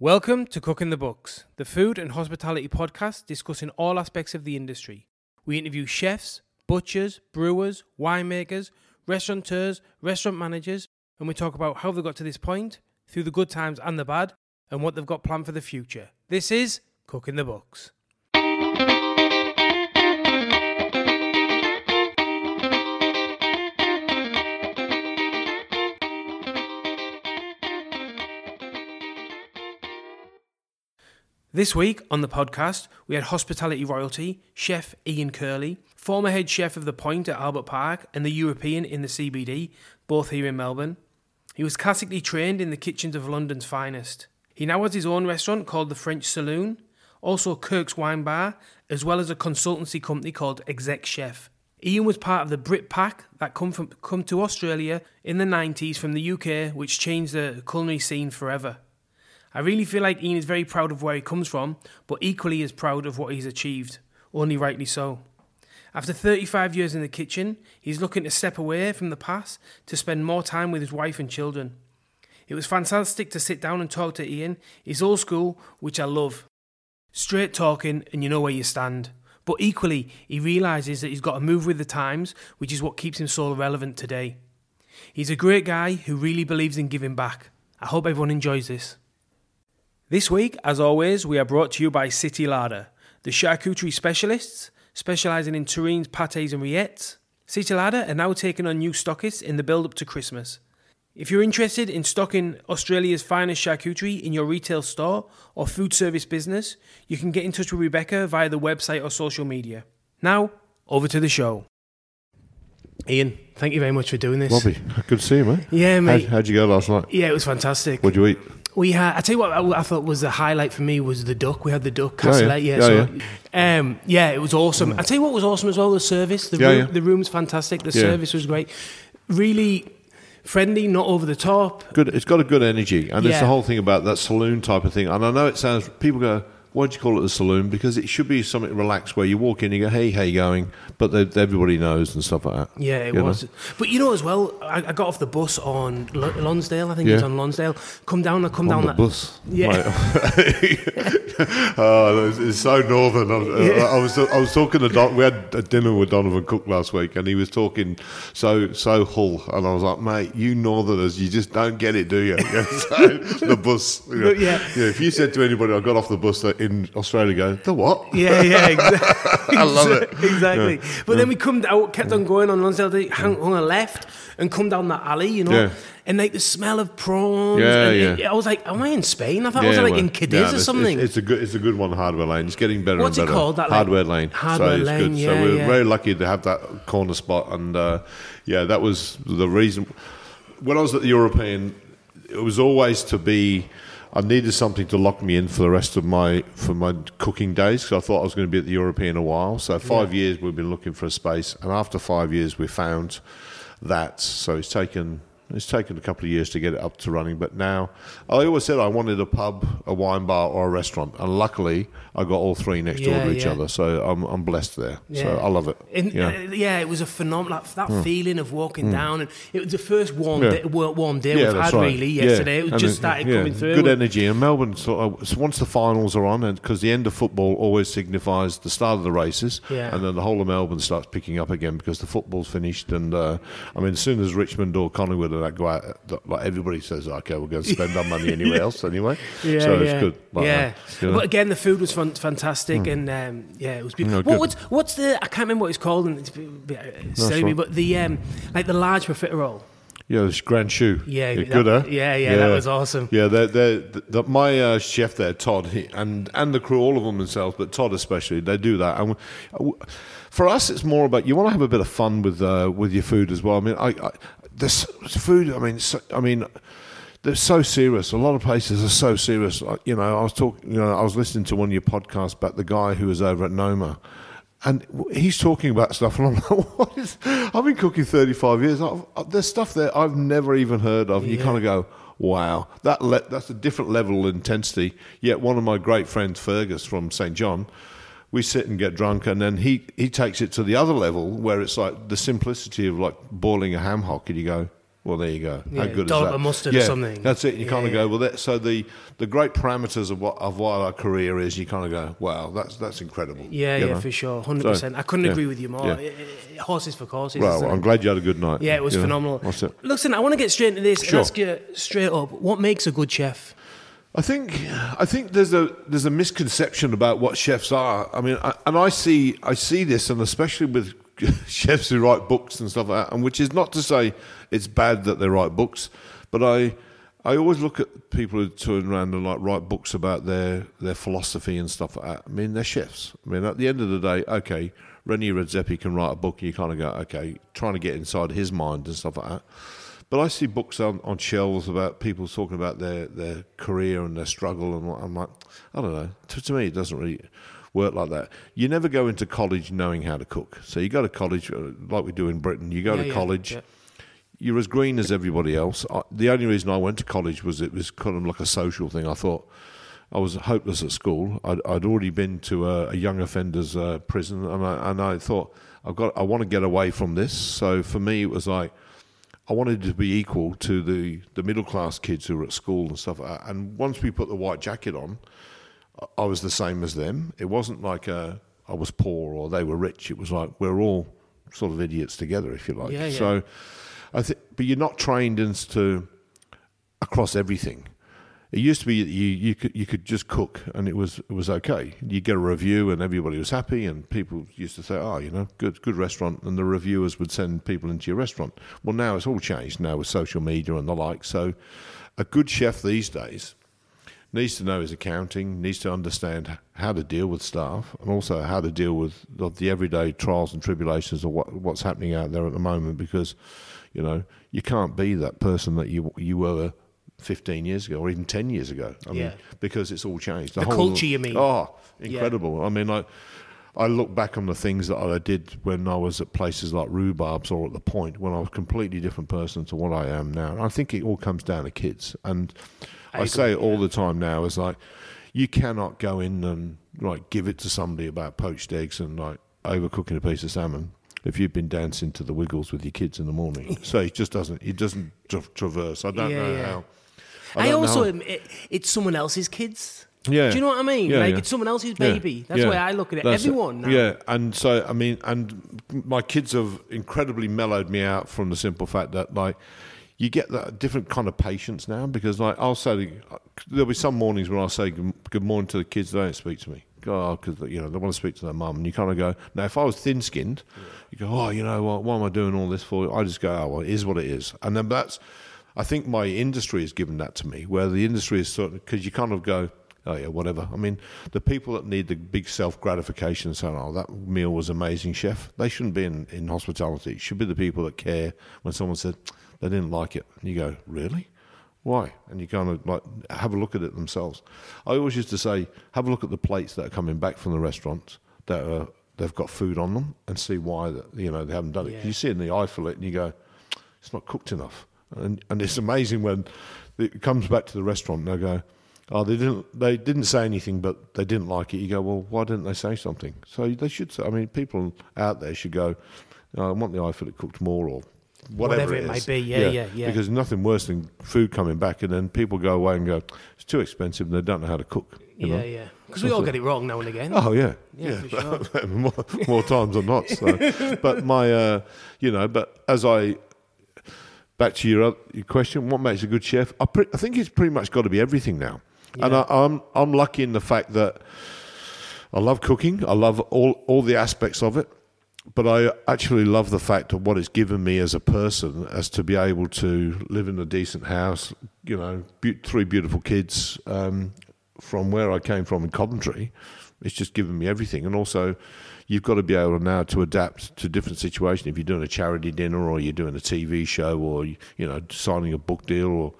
Welcome to Cooking the Books, the food and hospitality podcast discussing all aspects of the industry. We interview chefs, butchers, brewers, winemakers, restaurateurs, restaurant managers, and we talk about how they got to this point, through the good times and the bad, and what they've got planned for the future. This is Cooking the Books. This week on the podcast, we had hospitality royalty, chef Ian Curley, former head chef of the Point at Albert Park and the European in the CBD, both here in Melbourne. He was classically trained in the kitchens of London's finest. He now has his own restaurant called the French Saloon, also Kirk's Wine Bar, as well as a consultancy company called Exec Chef. Ian was part of the Brit Pack that come from come to Australia in the 90s from the UK, which changed the culinary scene forever. I really feel like Ian is very proud of where he comes from, but equally as proud of what he's achieved, only rightly so. After 35 years in the kitchen, he's looking to step away from the past to spend more time with his wife and children. It was fantastic to sit down and talk to Ian. He's old school, which I love. Straight talking, and you know where you stand. But equally, he realises that he's got to move with the times, which is what keeps him so relevant today. He's a great guy who really believes in giving back. I hope everyone enjoys this. This week, as always, we are brought to you by City Larder, the charcuterie specialists specialising in terrines, pates, and rillettes. City Larder are now taking on new stockists in the build up to Christmas. If you're interested in stocking Australia's finest charcuterie in your retail store or food service business, you can get in touch with Rebecca via the website or social media. Now, over to the show. Ian, thank you very much for doing this. Robbie, good to see you, mate. Yeah, How'd, mate. how'd you go last night? Yeah, it was fantastic. What'd you eat? We had. I tell you what, I, I thought was the highlight for me was the duck. We had the duck Oh, yeah. Yeah, Yeah, so, yeah. Um, yeah, it was awesome. I tell you what was awesome as well. The service. The Yeah, room, yeah. the room's fantastic. The Yeah. service was great. Really friendly, not over the top. Good. It's got a good energy, and it's the whole thing about that saloon type of thing. And I know it sounds. People go, "Why'd you call it the saloon?" Because it should be something relaxed where you walk in, and you go, "Hey, how you going?" But they, everybody knows and stuff like that. Yeah, it You know? was. But you know as well, I, I got off the bus on Lonsdale. I think it was on Lonsdale. Come down. I come On down the that. bus. Yeah. Oh, it's, so northern. I, I was I was talking to Don. We had a dinner with Donovan Cooke last week, and he was talking so so Hull, and I was like, mate, you Northerners, you just don't get it, do you? So, the bus. You know, Yeah. If you said to anybody, I got off the bus in Australia, go the what? Yeah, yeah, exactly. I love it. exactly. But then we come out, kept on going on Lonsdale, hung, hung a left and come down that alley, you know, Yeah. and like the smell of prawns. Yeah, and yeah. it- I was like, am I in Spain? I thought I was like well, in Cadiz yeah, or something. It's, it's a good, it's a good one, Hardware Lane. It's getting better What's it and better. called, that? Hardware Lane. Hardware so Lane, yeah, so we're yeah. very lucky to have that corner spot, and uh, yeah, that was the reason. When I was at the European, it was always to be. I needed something to lock me in for the rest of my for my cooking days because I thought I was going to be at the European a while. So five years we've been looking for a space, and after five years we found that. So it's taken it's taken a couple of years to get it up to running, but now I always said I wanted a pub, a wine bar, or a restaurant, and luckily I got all three next door Yeah, to each yeah. other. So I'm I'm blessed there. So I love it. And, yeah. uh, yeah, it was a phenomenal that, that feeling of walking down, and it was the first warm Yeah. day, wa- warm day Yeah, we've had right. really Yeah. yesterday. It was And just it- started yeah, coming through. Good energy. And Melbourne, so, uh, so once the finals are on, and because the end of football always signifies the start of the races, Yeah. and then the whole of Melbourne starts picking up again because the football's finished. And uh, I mean, as soon as Richmond or Collingwood and that go out, like everybody says, okay, we're going to spend our money anywhere else anyway. Yeah, so yeah. it's good. Like yeah, that, you know? But again, the food was fun, fantastic, and um, yeah, it was beautiful. No, what, what's what's the? I can't remember what it's called, and it's uh, silly me, but the um, like the large profiterole. Yeah, this Grand Choux. Yeah, that- good, huh? yeah, yeah, that was awesome. Yeah, they're, they're, the, my uh, chef there, Todd, he, and and the crew, all of them themselves, but Todd especially, they do that. And we- for us, it's more about you want to have a bit of fun with uh, with your food as well. I mean, I, I this food. I mean, so, I mean. They're so serious. A lot of places are so serious. You know, I was talking. You know, I was listening to one of your podcasts about the guy who was over at Noma, and he's talking about stuff, and I'm like, "What is?" I've been cooking 35 years. I've, uh, there's stuff there I've never even heard of. And you kind of go, "Wow, that le- that's a different level of intensity." Yet one of my great friends, Fergus from St John, we sit and get drunk, and then he he takes it to the other level where it's like the simplicity of like boiling a ham hock, and you go, Well, there you go. Yeah, How good dollop is that? mustard or something. That's it. You Yeah, kind of yeah. go well. That, so the the great parameters of what of what our career is, you kind of go, wow, that's that's incredible. Yeah, you yeah, know? for sure, hundred percent. I couldn't yeah, agree with you more. yeah. Horses for courses. Well. I'm glad you had a good night. yeah, it was know. phenomenal. It. Listen, I want to get straight into this Sure. and ask you straight up: what makes a good chef? I think I think there's a there's a misconception about what chefs are. I mean, I, and I see I see this, and especially with chefs who write books and stuff like that. And which is not to say it's bad that they write books, but I I always look at people who turn around and like write books about their their philosophy and stuff like that. I mean, they're chefs. I mean, at the end of the day, okay, Rene Redzepi can write a book, and you kind of go, okay, trying to get inside his mind and stuff like that. But I see books on, on shelves about people talking about their, their career and their struggle, and I'm like, I don't know. To, to me, it doesn't really work like that. You never go into college knowing how to cook. So you go to college, uh, like we do in Britain. You go Yeah, to yeah, college. yeah. You're as green as everybody else. I, the only reason I went to college was it was kind of like a social thing. I thought I was hopeless at school. I'd, I'd already been to a, a young offenders uh, prison, and I, and I thought I've got I want to get away from this. So for me, it was like I wanted to be equal to the, the middle class kids who were at school and stuff. And once we put the white jacket on, I- was the same as them. It wasn't like uh, I was poor or they were rich. It was like we're all sort of idiots together, if you like. Yeah, yeah. So I think, but you're not trained into across everything. It used to be you, you could you could just cook and it was it was okay. You get a review and everybody was happy and people used to say, oh, you know, good good restaurant, and the reviewers would send people into your restaurant. Well, now it's all changed now with social media and the like. So, a good chef these days needs to know his accounting, needs to understand how to deal with staff, and also how to deal with the everyday trials and tribulations of what, what's happening out there at the moment. Because, you know, you can't be that person that you you were 15 years ago or even 10 years ago. I Yeah. mean, because it's all changed. The culture, you mean? Oh, incredible! I mean, I. I look back on the things that I did when I was at places like Rhubarb's or at the Point, when I was a completely different person to what I am now. And I think it all comes down to kids. And I, I say it all the time now is like, you cannot go in and like give it to somebody about poached eggs and like overcooking a piece of salmon if you've been dancing to the Wiggles with your kids in the morning. so it just doesn't. It doesn't tra- traverse. I don't Yeah, know yeah. how. I, don't also, it, it's someone else's kids. Yeah. Do you know what I mean? Yeah, like yeah. it's someone else's Yeah, baby. That's yeah. the way I look at it. That's Everyone. Now. Yeah, and so I mean, and my kids have incredibly mellowed me out from the simple fact that like you get that different kind of patience now because like I'll say there'll be some mornings when I say good morning to the kids, they don't speak to me. Oh, because you know they want to speak to their mum, and you kind of go. Now, if I was thin-skinned, you go, oh, you know what? Why am I doing all this for? I just go, oh, well, it is what it is, and then that's. I think my industry has given that to me, where the industry is sort of because you kind of go, oh yeah, whatever. I mean, the people that need the big self gratification and saying, oh, that meal was amazing, chef. They shouldn't be in, in hospitality. It should be the people that care when someone said they didn't like it, and you go, really? Why? And you kind of like have a look at it themselves. I always used to say, have a look at the plates that are coming back from the restaurants that are they've got food on them, and see why that you know they haven't done it. Yeah. You see in the eye fillet, and you go, it's not cooked enough. And and it's amazing when it comes back to the restaurant and they go, oh, they didn't they didn't say anything, but they didn't like it. You go, well, why didn't they say something? So they should. Say, I mean, people out there should go, "Oh, I want the eye fillet cooked more or. Whatever, Whatever it might be, yeah, yeah, yeah. Because nothing worse than food coming back and then people go away and go, it's too expensive and they don't know how to cook. You yeah, know? yeah. Because we all get it wrong now and again. Oh yeah, Yeah, for sure. more, more times than not. So. but my, uh, you know, but as I back to your, your question, what makes a good chef? I, pre- I think it's pretty much got to be everything now, and Yeah. I, I'm I'm lucky in the fact that I love cooking. I love all all the aspects of it. But I actually love the fact of what it's given me as a person, as to be able to live in a decent house, you know, be- three beautiful kids, um, from where I came from in Coventry. It's just given me everything, and also you've got to be able now to adapt to different situations. If you're doing a charity dinner, or you're doing a TV show, or you know, signing a book deal, or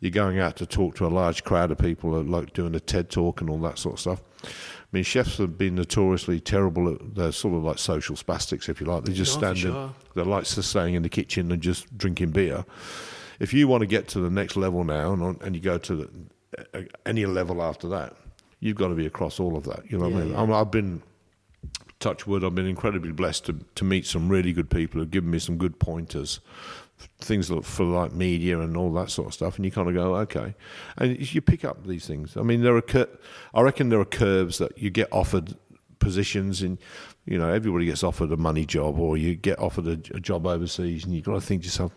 you're going out to talk to a large crowd of people, like doing a TED talk and all that sort of stuff. I mean, chefs have been notoriously terrible at they're sort of like social spastics, if you like. They just for stand in, sure. they're like just staying in the kitchen and just drinking beer. If you want to get to the next level now, and, on- and you go to the, uh, any level after that, you've got to be across all of that. You know what I mean? yeah. I'm, I've been touch wood, I've been incredibly blessed to, to meet some really good people who've given me some good pointers, things for like media and all that sort of stuff. And you kind of go, okay, and you pick up these things. I mean, there are, cur- I reckon there are curves that you get offered positions in. You know, everybody gets offered a money job, or you get offered a, a job overseas, and you've got to think to yourself,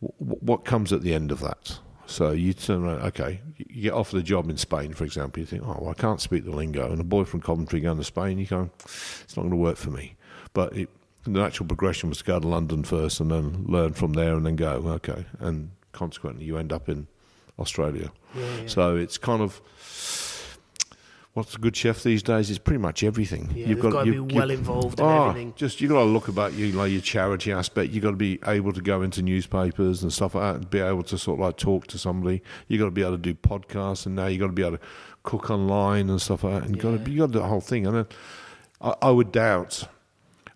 wh- what comes at the end of that? So you turn around, okay, you get offered a job in Spain, for example. You think, oh, well, I can't speak the lingo. And a boy from Coventry going to Spain, you go, it's not going to work for me. But it, the natural progression was to go to London first and then learn from there and then go, okay. And consequently, you end up in Australia. Yeah, yeah. So it's kind of what's a good chef these days is pretty much everything. Yeah, they've got to you- be well involved in Oh, everything. Just you've got to look about you like your charity aspect. You've got to be able to go into newspapers and stuff like that, and be able to sort of like talk to somebody. You've got to be able to do podcasts, and now you've got to be able to cook online and stuff like that. And you got Yeah. to you got to do the whole thing. And I, I would doubt,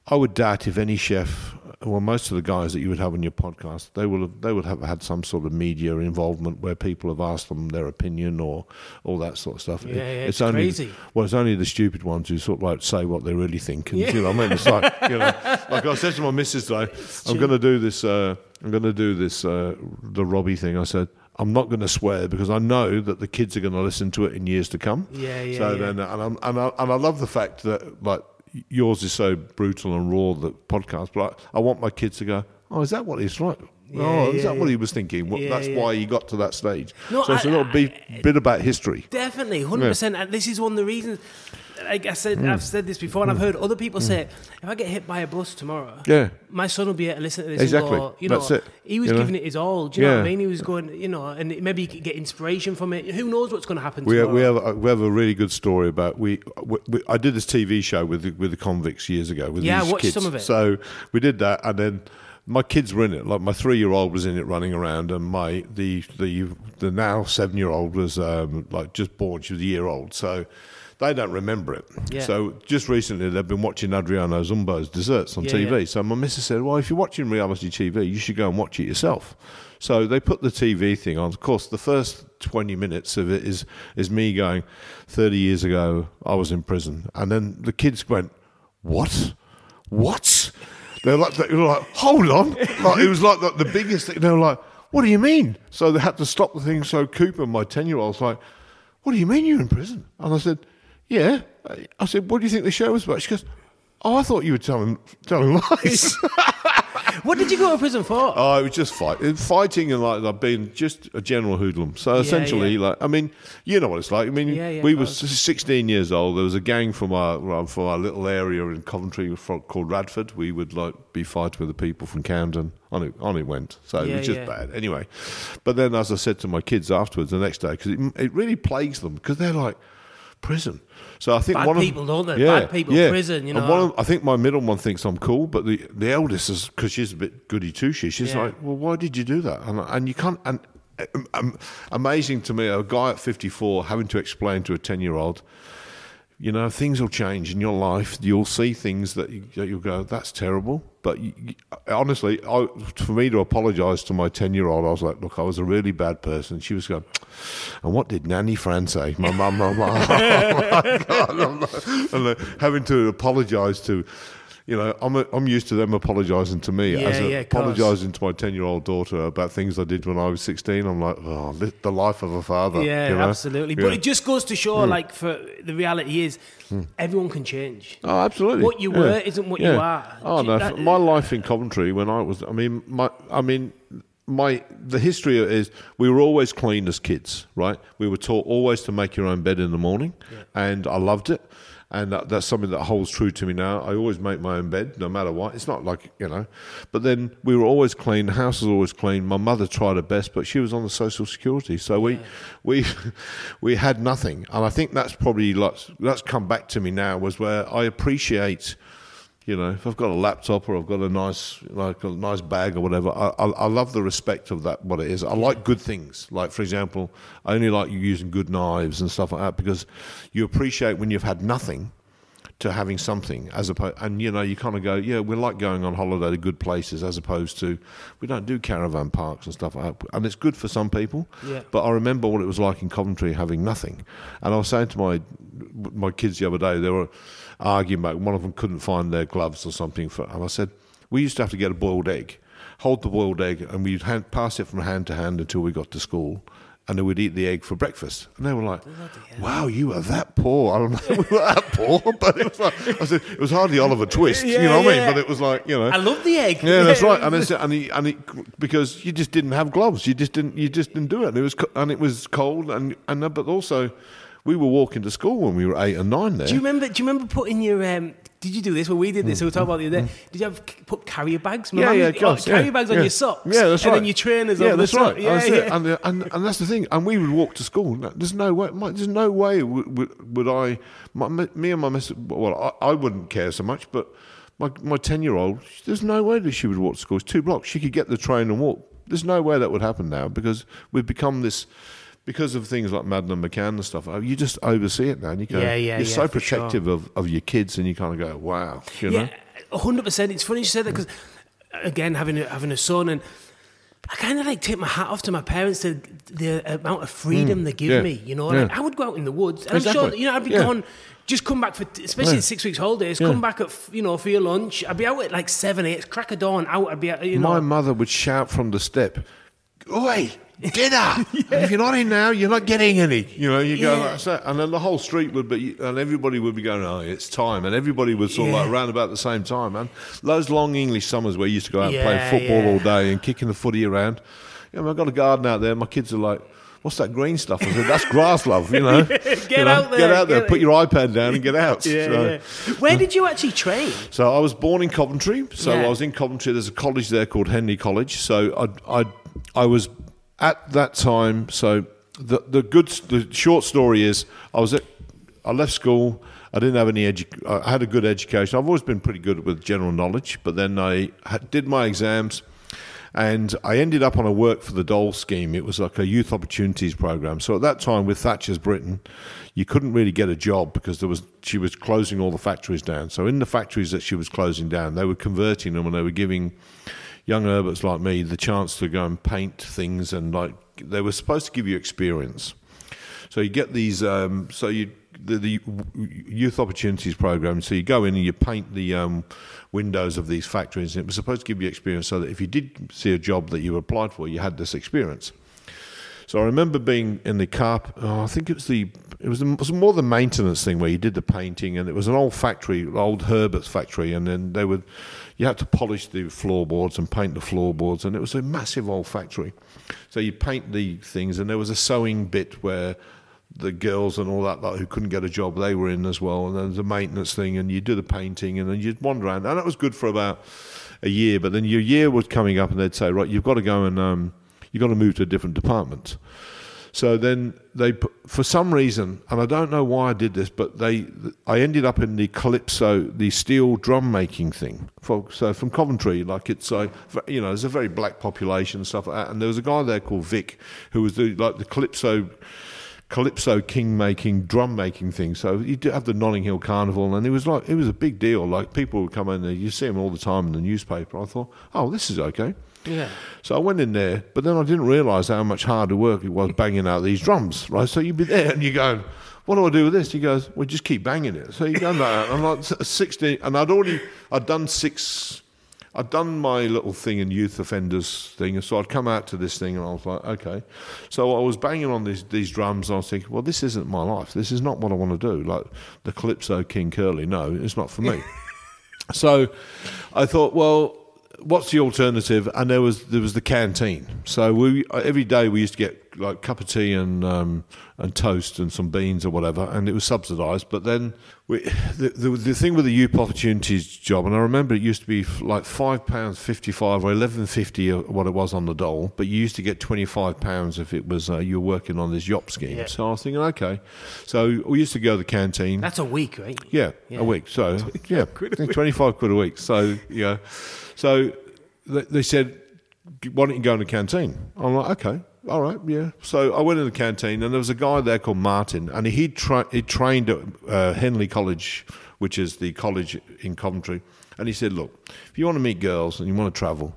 I would doubt if any chef, well, most of the guys that you would have on your podcast, they will have they would have had some sort of media involvement where people have asked them their opinion or all that sort of stuff. Yeah, yeah, it's only crazy. well, it's only the stupid ones who sort of like say what they really think. And, Yeah. You know, I mean, it's like you know, like I said to my missus today, I'm going to do this. Uh, I'm going to do this. Uh, the Robbie thing. I said. I'm not going to swear because I know that the kids are going to listen to it in years to come. Yeah, yeah, So yeah. then, and, I'm, and, I, and I love the fact that like yours is so brutal and raw the podcast, but I, I want my kids to go. Oh, is that what he's like? oh, is yeah, that what he was thinking? Yeah, that's yeah. why he got to that stage. No, so it's a I- little bit, bit about history. Definitely, hundred percent. And this is one of the reasons. Like I said, I've hmm. said this before, and I've hmm. heard other people hmm. say, if I get hit by a bus tomorrow, Yeah. my son will be able to listen to this Exactly. go, you know, That's it. he was You know? giving it his all. Do you know what I mean? He was going, you know, and maybe he could get inspiration from it. Who knows what's going to happen We, tomorrow? we have a, we have a really good story about we, we, we I did this TV show with the, with the convicts years ago with Yeah, I these watched kids. some of it. So we did that, and then my kids were in it. Like my three year old was in it, running around, and my the the the now seven year old was um, like just born. She was a year old, so. They don't remember it. Yeah. So just recently, they've been watching Adriano Zumbo's Desserts on Yeah, TV. yeah. So my missus said, "Well, if you're watching reality TV, you should go and watch it yourself." So they put the TV thing on. Of course, the first 20 minutes of it is is me going, "30 years ago, I was in prison," and then the kids went, "What? What?" They're like, they were like, "Hold on!" Like it was like the, the biggest thing. They were like, "What do you mean?" So they had to stop the thing. So Cooper, my 10 year old, was like, "What do you mean you're in prison?" And I said, "Yeah." I said, "What do you think the show was about?" She goes. Oh, I thought you were telling telling lies. what did you go to prison for? Oh, it was just fight, fighting and like, like being just a general hoodlum. So essentially, yeah. like I mean, you know what it's like. I mean, Yeah, yeah, we were 16 years old. There was a gang from our from our little area in Coventry called Radford. We would like be fighting with the people from Camden. On it, on it went. So it was just bad. Anyway, but then as I said to my kids afterwards the next day, because it, it really plagues them because they're like prison. So I think Bad one people, of, don't they? Bad people, prison, you And know. one of- I think my middle one thinks I'm cool, but the the eldest is because she's a bit goody two shoes. She's Yeah. like, well, why did you do that? And, and you can't. And um, um, amazing to me, a guy at 54 having to explain to a 10 year old. You know, things will change in your life. You'll see things that, you, you'll go, "That's terrible." But you, honestly, I, for me to apologise to my ten-year-old, I was like, "Look, I was a really bad person." She was going, "And what did Nanny Fran say?" My mum, my mum, oh my god, I'm like- like, uh, having to apologise to, you know, I'm a, I'm used to them apologising to me Yeah, as a, yeah, apologising to my ten-year-old daughter about things I did when I was sixteen. I'm like, "Oh, the life of a father." yeah, you know? absolutely. Yeah. But it just goes to show, hmm. like, for the reality is, everyone can change. Oh, absolutely. What you Yeah. were isn't what you are. Oh no, that- my life in Coventry when I was, I mean, my, I mean, my the history is we were always clean as kids, right? We were taught always to make your own bed in the morning, and I loved it. And that, that's something that holds true to me now. I always make my own bed, no matter what. It's not like you know, but then we were always clean. The house was always clean. My mother tried her best, but she was on the social security, so we, we, we had nothing. And I think that's probably like that's come back to me now was where I appreciate you know, if I've got a laptop or I've got a nice, like a nice bag or whatever, I, I, I love the respect of that. What it is, I like good things. Like for example, I only like you using good knives and stuff like that because you appreciate when you've had nothing to having something as opposed and you know you kind of go yeah we like going on holiday to good places as opposed to we don't do caravan parks and stuff like that and it's good for some people Yeah. but I remember what it was like in Coventry having nothing and I was saying to my my kids the other day they were arguing about one of them couldn't find their gloves or something for and I said we used to have to get a boiled egg hold the boiled egg and we'd hand, pass it from hand to hand until we got to school and then we'd eat the egg for breakfast. And they were like, "Wow, you were that poor." I don't know, we were that poor, but it was like I said, it was hardly Oliver Twist, you know what I mean? But it was like, you know, I love the egg. yeah, that's right. And it's, and, he, and it, because you just didn't have gloves, you just didn't, you just didn't do it. And it was, and it was cold, and and but also, we were walking to school when we were eight and nine. There, Do you remember? Do you remember putting your? Um, did you do this? Well, we did this. So we were talking about the other day. Did you have put carrier bags? My yeah, yeah, used- of course, oh, carrier yeah, bags on your socks. Yeah, that's and right. And then your trainers Yeah, that's the right. Yeah, that's yeah. And, and and that's the thing. And we would walk to school. There's no way. my- There's no way would, would, would I. My, me and my miss. Well, I, I wouldn't care so much, but my my ten year old. There's no way that she would walk to school. It's two blocks. She could get the train and walk. There's no way that would happen now because we've become this. Because of things like Madeleine McCann and stuff, you just oversee it now, and you go. Yeah, yeah, you're yeah, so for sure. protective of, of your kids, and you kind of go, "Wow," you know. Yeah, hundred percent. It's funny you said that because again, having a, having a son and. I kind of like take my hat off to my parents to the amount of freedom they give Mm. yeah, me. You know, like I would go out in the woods, and I'm sure Exactly. you know I'd be gone, just come back for especially six weeks holidays. Come back at you know for your lunch. I'd be out at like seven, eight, crack of dawn. Out, I'd be at, you know. My mother would shout from the step, "Oi, dinner! And if you're not in now, you're not getting any." You know, you go Yeah. like that, and then the whole street would be, and everybody would be going, "Oh, it's time!" And everybody was sort of like around about the same time, man. Those long English summers where you used to go out and play football yeah. all day and kicking the footy around. You know, I've got a garden out there. My kids are like. What's that green stuff? I said, that's grass, love. You know, Get You know, out there, Get out there. get Put your iPad down and get out. yeah, So- yeah. Where did you actually train? so I was born in Coventry. So Yeah. I was in Coventry. There's a college there called Henley College. So I, I, I was at that time. So the the good the short story is I was at I left school. I didn't have any edu- I had a good education. I've always been pretty good with general knowledge. But then I had, did my exams. And I ended up on a work for the Dole scheme. It was like a youth opportunities program. So at that time, with Thatcher's Britain, you couldn't really get a job because there was she was closing all the factories down. So in the factories that she was closing down, they were converting them and they were giving young Herberts like me the chance to go and paint things and like they were supposed to give you experience. So you get these. Um, so you the, the youth opportunities program. So you go in and you paint the um, windows of these factories. It was supposed to give you experience, so that if you did see a job that you applied for, you had this experience. So I remember being in the car. Oh, I think it was the it was, the, it was more the maintenance thing where you did the painting, and it was an old factory, old Herbert's factory, and then they would you had to polish the floorboards and paint the floorboards, and it was a massive old factory. So you paint the things, and there was a sewing bit where the girls and all that like, who couldn't get a job they were in as well, and then the maintenance thing, and you do the painting, and then you'd wander around, and that was good for about a year. But then your year was coming up, and they'd say, right, you've got to go and um, you've got to move to a different department. So then they, for some reason, and I don't know why I did this, but they, I ended up in the calypso, the steel drum making thing. For, so from Coventry, like it's, uh, you know, there's a very black population and stuff like that. And there was a guy there called Vic, who was the like the calypso, calypso king making drum making thing. So you do have the Notting Hill Carnival, and it was like it was a big deal. Like people would come in there, you see them all the time in the newspaper. I thought, oh, this is okay. Yeah. So I went in there, but then I didn't realise how much harder work it was banging out these drums, right? So you'd be there and you go, what do I do with this? He goes, well, just keep banging it. So you go that. I'm like 16, and I'd already, I'd done six, I'd done my little thing in youth offenders thing, and so I'd come out to this thing and I was like, okay. So I was banging on these, these drums and I was thinking, well, this isn't my life. This is not what I want to do. Like the Calypso King Curly, no, it's not for me. So I thought, well, what's the alternative? And there was there was the canteen. So we every day we used to get like cup of tea and um, and toast and some beans or whatever, and it was subsidised. But then we, the, the the thing with the youth opportunities job, and I remember it used to be f- like five pounds fifty five or eleven fifty what it was on the dole, but you used to get twenty five pounds if it was uh, you were working on this YOP scheme. Yeah. So I was thinking, okay, so we used to go to the canteen. That's a week, right? Yeah, Yeah. a week. So yeah, week. twenty-five quid a week. So yeah, so they, they said, "Why don't you go in the canteen?" I'm like, "Okay, all right, yeah." So I went in the canteen, and there was a guy there called Martin, and he tra- he trained at uh, Henley College which is the college in Coventry. And he said, Look, if you want to meet girls and you want to travel,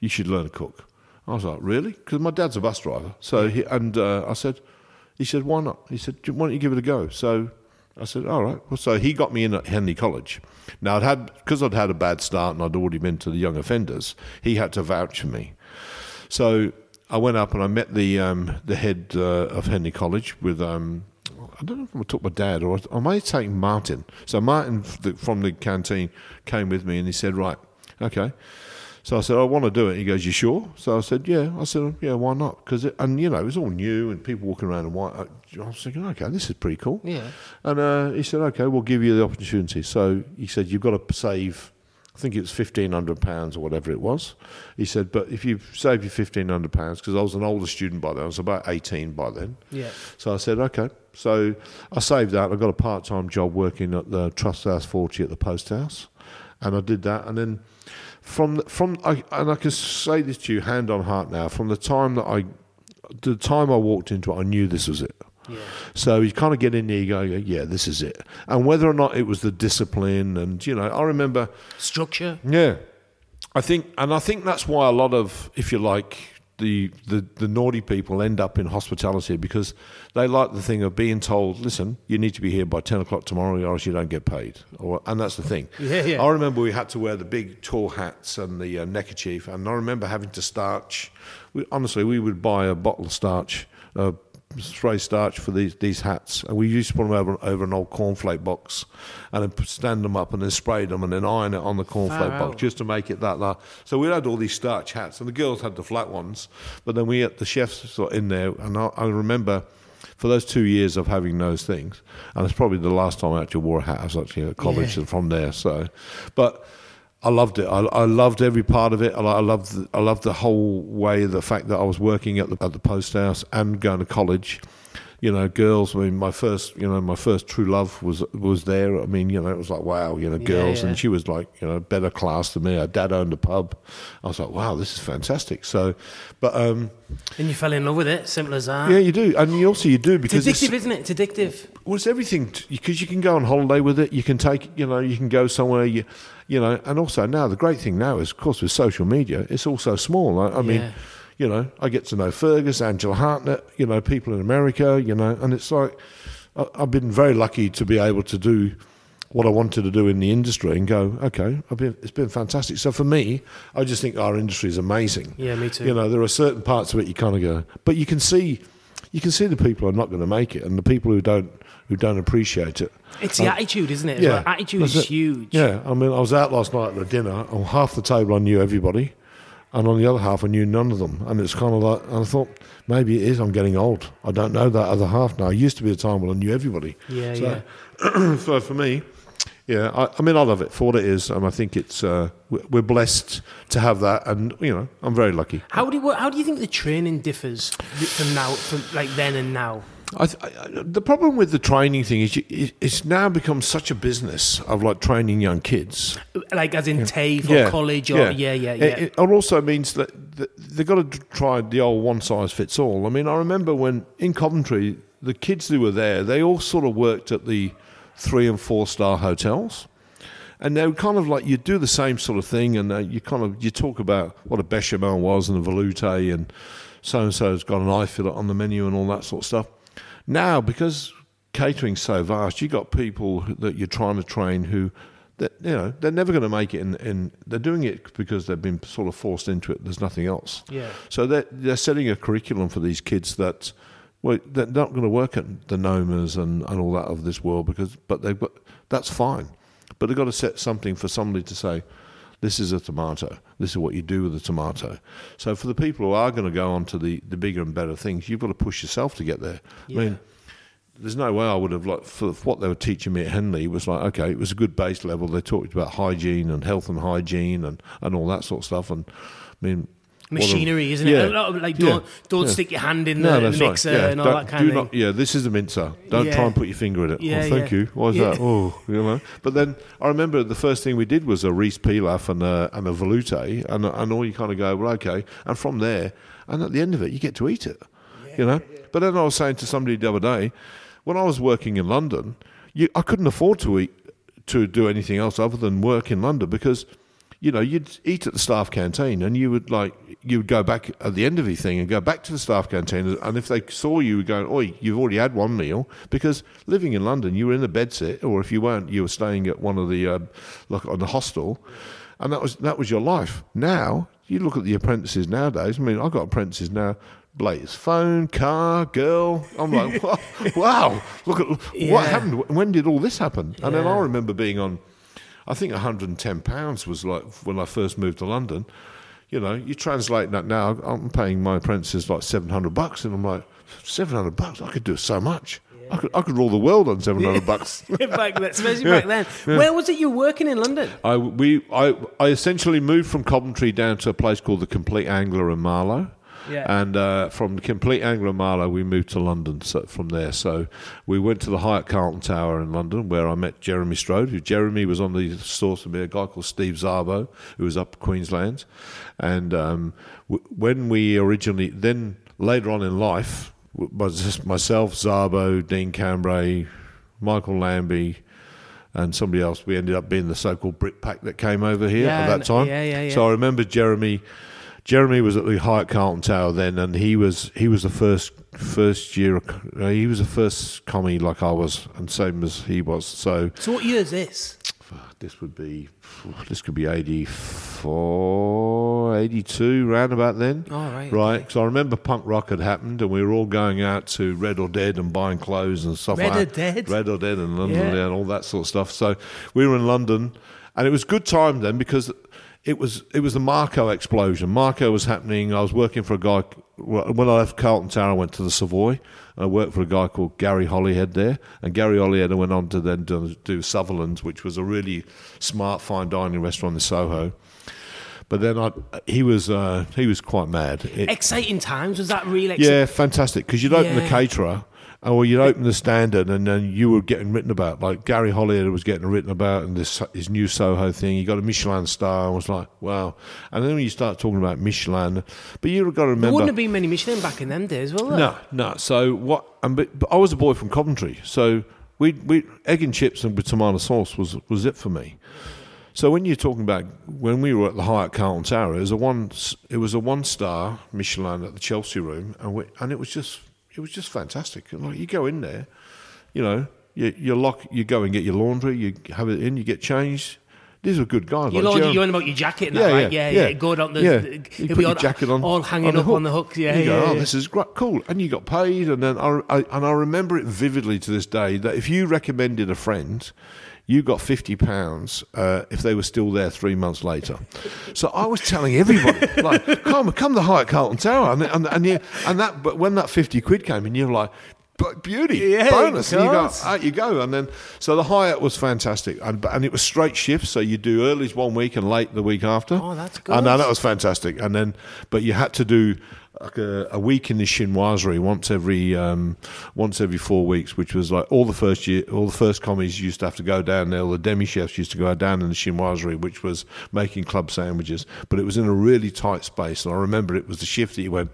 you should learn to cook. I was like, Really? Because my dad's a bus driver. So he, and uh, I said, He said, Why not? He said, Why don't you give it a go? So I said, All right. Well, so he got me in at Henley College. Now, I'd had, because I'd had a bad start and I'd already been to the young offenders, he had to vouch for me. So I went up and I met the um, the head uh, of Henley College with um, I don't know if I took my dad or I might have taken Martin. So Martin from the canteen came with me and he said, "Right, okay." So I said, "I want to do it." He goes, "You sure?" So I said, "Yeah." I said, "Yeah, why not?" Because and you know it was all new and people walking around in white. I was thinking, "Okay, this is pretty cool." Yeah. And uh, he said, "Okay, we'll give you the opportunity." So he said, "You've got to save." I think it was fifteen hundred pounds or whatever it was. He said, but if you save your fifteen hundred pounds, because I was an older student by then, I was about eighteen by then. Yeah. So I said, okay. So I saved that. I got a part time job working at the Trusthouse Forte at the Post House, and I did that. And then from from I, and I can say this to you, hand on heart now. From the time that I, the time I walked into it, I knew this was it. Yeah. So you kind of get in there, you go, yeah, this is it. And whether or not it was the discipline, and you know, I remember Structure. yeah, I think, and I think that's why a lot of, if you like, the, the, the naughty people end up in hospitality because they like the thing of being told, listen, you need to be here by 10 o'clock tomorrow or else you don't get paid. Or, and that's the thing. Yeah, yeah. I remember we had to wear the big tall hats and the uh, neckerchief, and I remember having to starch. We, honestly, we would buy a bottle of starch, uh, spray starch for these, these hats, and we used to put them over, over an old cornflake box, and then stand them up and then spray them and then iron it on the cornflake box just to make it that. that. So we had all these starch hats, and the girls had the flat ones, but then we had the chefs sort in there, and I, I remember. For those two years of having those things, and it's probably the last time I actually wore a hat. I was actually at college Yeah. and from there. So, but I loved it. I, I loved every part of it. I, I loved. The, I loved the whole way. The fact that I was working at the at the post house and going to college. You know, girls. I mean, my first, you know, my first true love was was there. I mean, you know, it was like wow. You know, girls, yeah. and she was like, you know, better class than me. Her dad owned a pub. I was like, wow, this is fantastic. So, but um, And you fell in love with it. Simple as that. yeah, you do, and you also you do It's because addictive, isn't it? It's addictive. well, it's everything because you can go on holiday with it. You can take, you know, you can go somewhere. You, you know, and also now the great thing now is, of course, with social media, it's all so small. I, I mean, you know, I get to know Fergus, Angela Hartnett, you know, people in America, you know, and it's like I, I've been very lucky to be able to do what I wanted to do in the industry and go, okay, I've been, it's been fantastic. So for me, I just think our industry is amazing. Yeah, me too. You know, there are certain parts of it you kind of go, but you can see, you can see the people are not going to make it and the people who don't who don't appreciate it. It's the um, attitude, isn't it? Yeah, well? Attitude is it. huge. Yeah, I mean, I was out last night at the dinner. On half the table, I knew everybody, and on the other half, I knew none of them. And it's kind of like, and I thought maybe it is. I'm getting old. I don't know that other half now. It used to be a time when I knew everybody. Yeah, so, yeah. so for me, yeah, I, I mean, I love it for what it is, and I think it's uh, we're blessed to have that, and you know, I'm very lucky. How do you, how do you think the training differs from now, from like then and now? I th- I, the problem with the training thing is you, it's now become such a business of like training young kids. Like as in TAFE or college or yeah, yeah, yeah. It, it also means that that they've got to try the old one size fits all. I mean, I remember when in Coventry, the kids who were there, they all sort of worked at the three and four star hotels. And they were kind of like you do the same sort of thing, and uh, you kind of you talk about what a bechamel was and a veloute, and so and so's got an eye fillet on the menu and all that sort of stuff. Now, because catering's so vast, you got people that you're trying to train who, that you know, they're never going to make it. In, in they're doing it because they've been sort of forced into it. There's nothing else. Yeah. So they're they're setting a curriculum for these kids that, well, they're not going to work at the Nomas and, and all that of this world because, but they've got that's fine, but they've got to set something for somebody to say. This is a tomato. This is what you do with a tomato. So for the people who are going to go on to the, the bigger and better things, you've got to push yourself to get there. I mean, there's no way I would have like for what they were teaching me at Henley was like okay, it was a good base level. They talked about hygiene and health and hygiene and, and all that sort of stuff. And I mean, Machinery, isn't Yeah. it? A lot of, like don't don't Yeah. stick your hand in the, that's the right. mixer Yeah, and all don't- that kind do of not, thing. Yeah, this is a mincer. Don't Yeah. try and put your finger in it. Yeah, oh, thank yeah. you. What is Yeah. that? Oh, you know. But then I remember the first thing we did was a rice pilaf and a, and a veloute, and and all you kind of go, well, okay. And from there, and at the end of it, you get to eat it. you know. But then I was saying to somebody the other day, when I was working in London, you, I couldn't afford to eat to do anything else other than work in London because you know you'd eat at the staff canteen and you would like you would go back at the end of your thing and go back to the staff canteen and if they saw you going oi you've already had one meal because living in London you were in a bed sit or if you weren't you were staying at one of the uh, like on the hostel and that was that was your life now you look at the apprentices nowadays I mean I've got apprentices now Blaze phone, car, girl. I'm like, wow, look at Yeah. what happened. When did all this happen? And then I remember being on, I think 110 pounds was like when I first moved to London. You know, you translate that now. I'm paying my apprentices like 700 bucks, and I'm like, 700 bucks. I could do so much. I could I could rule the world on 700 bucks. back then, especially back then. Where was it you were working in London? I we I I essentially moved from Coventry down to a place called the Complete Angler in Marlow. Yeah. And uh, from the Complete Angler in Marlow, we moved to London. So from there, so we went to the Hyatt Carlton Tower in London, where I met Jeremy Strode. Who Jeremy was on the source of me, a guy called Steve Zarbo, who was up Queensland. And um, w- when we originally, then later on in life, was just myself, Zarbo, Dean Cambray, Michael Lambie and somebody else. We ended up being the so-called Brit Pack that came over here Yeah, at that time. yeah, yeah, yeah. So I remember Jeremy. Jeremy was at the Hyatt Carlton Tower then, and he was he was the first first year. uh, He was the first commis like I was, and same as he was. So So what year is this? this would be this could be 84, 82, round about then. Oh, right, Right, because I remember punk rock had happened, and we were all going out to Red or Dead and buying clothes and stuff Red like or. Dead? Red or Dead and London yeah, and all that sort of stuff. So we were in London, and it was good time then because it was it was the Marco explosion. Marco was happening. I was working for a guy when I left Carlton Tower. I went to the Savoy. I worked for a guy called Gary Hollihead there, and Gary Hollihead went on to then do, do Sutherland's, which was a really smart fine dining restaurant in Soho. But then I, he was uh, he was quite mad. It- Exciting times. Was that really exciting? yeah, fantastic. Because you'd open the Yeah. Caterer, or you'd open the standard, and then you were getting written about. Like Gary Hollier was getting written about, and this his new Soho thing. He got a Michelin star. I was like, wow. And then when you start talking about Michelin, but you've got to remember. There wouldn't have been many Michelin back in them days, will there? No, no. So what? And but, but I was a boy from Coventry, so we we egg and chips and with tomato sauce was was it for me. So when you're talking about when we were at the Hyatt Carlton Tower, it was a one it was a one star Michelin at the Chelsea Room, and we, and it was just it was just fantastic. And like you go in there, you know, you you lock, you go and get your laundry, you have it in, you get changed. These are good guys. Like Jeremy- you're on about your jacket and that, right? Yeah, yeah. Go down the, yeah. the- You put be your all, jacket on, all hanging the up on the hook. Yeah, you yeah, go, oh, this is great, cool, and you got paid. And then I, I and I remember it vividly to this day that if you recommended a friend, you got fifty pounds uh, if they were still there three months later. So I was telling everybody, like, come, come to Hyatt Carlton Tower, and and and, you, and that. But when that fifty quid came in, you're like. But beauty, Yeah, bonus, and you go, out you go, and then so the Hyatt was fantastic, and and it was straight shifts, so you do earlys one week and late the week after. Oh, that's I know that was fantastic, and then but you had to do like a, a week in the chinoiserie once every um, once every four weeks, which was like all the first year, all the first commies used to have to go down there. All the demi chefs used to go down in the chinoiserie, which was making club sandwiches, but it was in a really tight space. And I remember it was the shift that you went.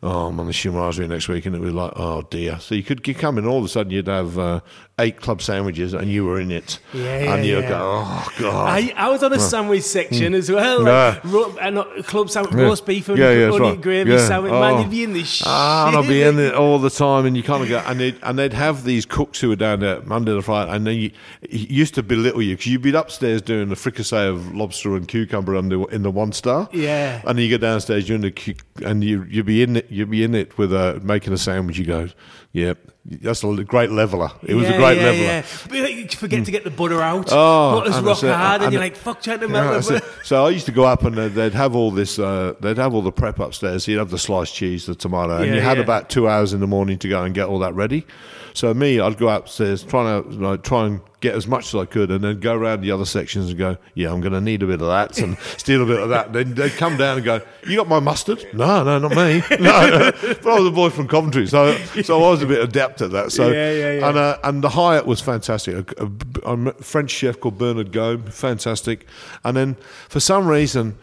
Oh, I'm on the chinoiserie next week, and it was like, oh dear. So you could come in, all of a sudden you'd have uh, eight club sandwiches, and you were in it, Yeah, yeah, and you'd yeah. go, oh god. I, I was on a sandwich section as well. Hmm. Yeah. Ro- and not club sandwich, Yeah. roast beef, onion, Yeah, yeah, onion right. gravy Yeah. sandwich. Oh. Man, you'd be in this shit. Ah, and I'd be in it all the time, and you kind of go, and they'd, and they'd have these cooks who were down there Monday to Friday, and then you, you used to belittle you because you'd be upstairs doing the fricassee of lobster and cucumber in the, in the one star, Yeah. and then you go downstairs, you're in the and you you'd be in it, you'd be in it with a making a sandwich. You go, yeah, that's a great leveler. It was yeah, a great yeah, leveler. Yeah. But you forget to get the butter out. Oh, Butter's rock it. hard, and, And- you're like, fuck, trying to melt it. So I used to go up and they'd- they'd have all this. Uh, they'd have all the prep upstairs. So you'd have the sliced cheese, the tomato, and you had about two hours in the morning to go and get all that ready. So me, I'd go upstairs, trying to know, try and get as much as I could, and then go around the other sections and go, "Yeah, I'm going to need a bit of that and steal a bit of that." Then they'd come down and go, "You got my mustard?" No, no, not me. No, but I was a boy from Coventry, so so I was a bit adept at that. So Yeah, yeah, yeah. and uh, and the Hyatt was fantastic. A, a- a French chef called Bernard Gaume, fantastic. And then for some reason,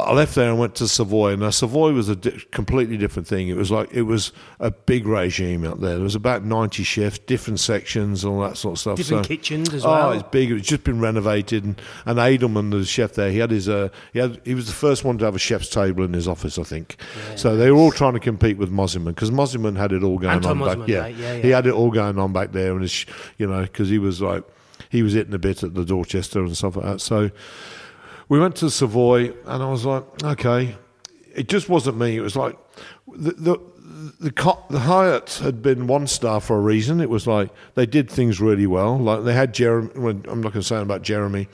I left there and went to Savoy. Now Savoy was a di- completely different thing. It was like it was a big regime out there. There was about ninety chefs, different sections, all that sort of stuff. Different So- kitchens as oh, well. it's big. It's just been renovated, and, and Edelmann, the chef there, he had his uh, he had he was the first one to have a chef's table in his office, I think. So they were all trying to compete with Mosimann because Mosimann had it all going Anton on Mosimann, back. Yeah. right, yeah, he had it all going on back there, and it's, you know because he was like he was hitting a bit at the Dorchester and stuff like that. So we went to Savoy, and I was like, okay, it just wasn't me. It was like the the the, the Hyatt had been one star for a reason. It was like they did things really well. Like they had Jeremy. well, I'm not going to say about Jeremy.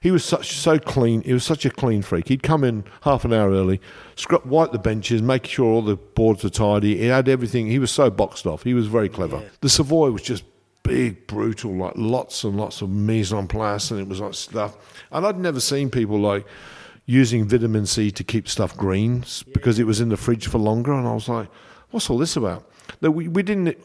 He was such so clean. He was such a clean freak. He'd come in half an hour early, scrub, wipe the benches, make sure all the boards were tidy. He had everything. He was so boxed off. He was very clever. The Savoy was just big, brutal, like lots and lots of mise en place, and it was like stuff. And I'd never seen people like using vitamin C to keep stuff green because it was in the fridge for longer. And I was like, what's all this about? That we, we didn't.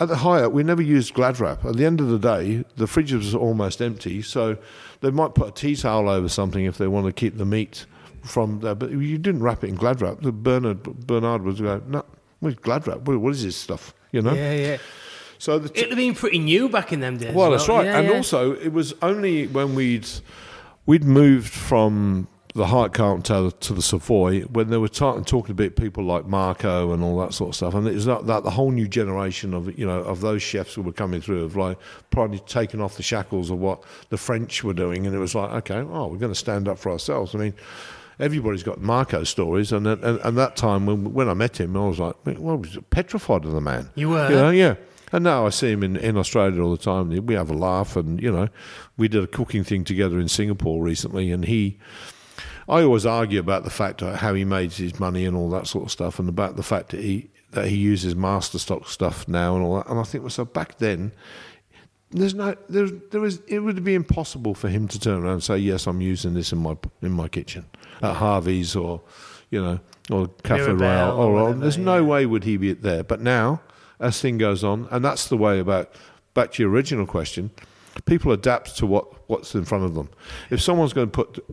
At the Hyatt, we never used Glad wrap. At the end of the day, the fridge was almost empty, so they might put a tea towel over something if they want to keep the meat from there. But you didn't wrap it in Glad wrap. The Bernard Bernard was going, no, what's Glad wrap? What is this stuff? You know. yeah, yeah. So the It'd have been pretty new back in them days. well, that's right. Yeah, and yeah. also, it was only when we'd we'd moved from the Hyatt Carlton to, to the Savoy when they were ta- talking about people like Marco and all that sort of stuff. And it was that, that the whole new generation of you know of those chefs who were coming through of like probably taking off the shackles of what the French were doing, and it was like, okay, oh, we're going to stand up for ourselves. I mean. Everybody's got Marco stories, and and, and that time when when I met him, I was like, well, I was petrified of the man. You were? you know, yeah. And now I see him in, in Australia all the time. We have a laugh, and you know, we did a cooking thing together in Singapore recently, and he. I always argue about the fact of how he made his money and all that sort of stuff, and about the fact that he that he uses master stock stuff now and all that. And I think so back then, there's no there there was it would be impossible for him to turn around and say yes, I'm using this in my in my kitchen at Harvey's or you know or Cafe Mirabelle Royale or or, whatever, there's no yeah. way would he be there. But now, as thing goes on, and that's the way about back to your original question, people adapt to what what's in front of them. If someone's going to put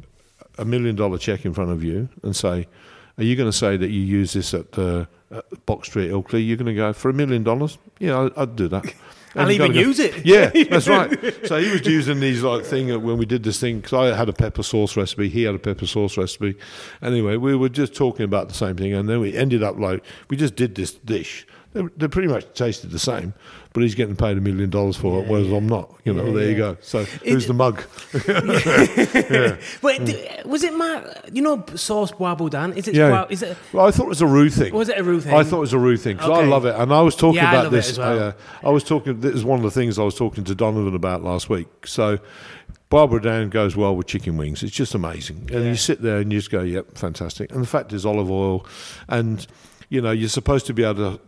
a million dollar check in front of you and say, "Are you going to say that you use this at, uh, at Box Tree, Ilkley?" You're going to go for a million dollars. Yeah, I'd, I'd do that. I'll And even go, use it. Yeah, that's right. So he was using these like thing when we did this thing because I had a pepper sauce recipe, he had a pepper sauce recipe. Anyway, we were just talking about the same thing, and then we ended up like we just did this dish. They, they pretty much tasted the same, but he's getting paid a million dollars for it, whereas I'm not. You know, Yeah, there you go. So who's the mug? Wait, d- was it my, you know, sauce Bois Boudran? Is it? Yeah. Bois- is it? Well, I thought it was a Roux thing. Was it a Roux thing? I thought it was a Roux thing because I love it, and I was talking Yeah, I about it this. as well. uh, I was talking. This is one of the things I was talking to Donovan about last week. So, Bois Boudran goes well with chicken wings. It's just amazing, and Yeah. you sit there and you just go, "Yep, fantastic." And the fact is, olive oil, and you know, you're supposed to be able to.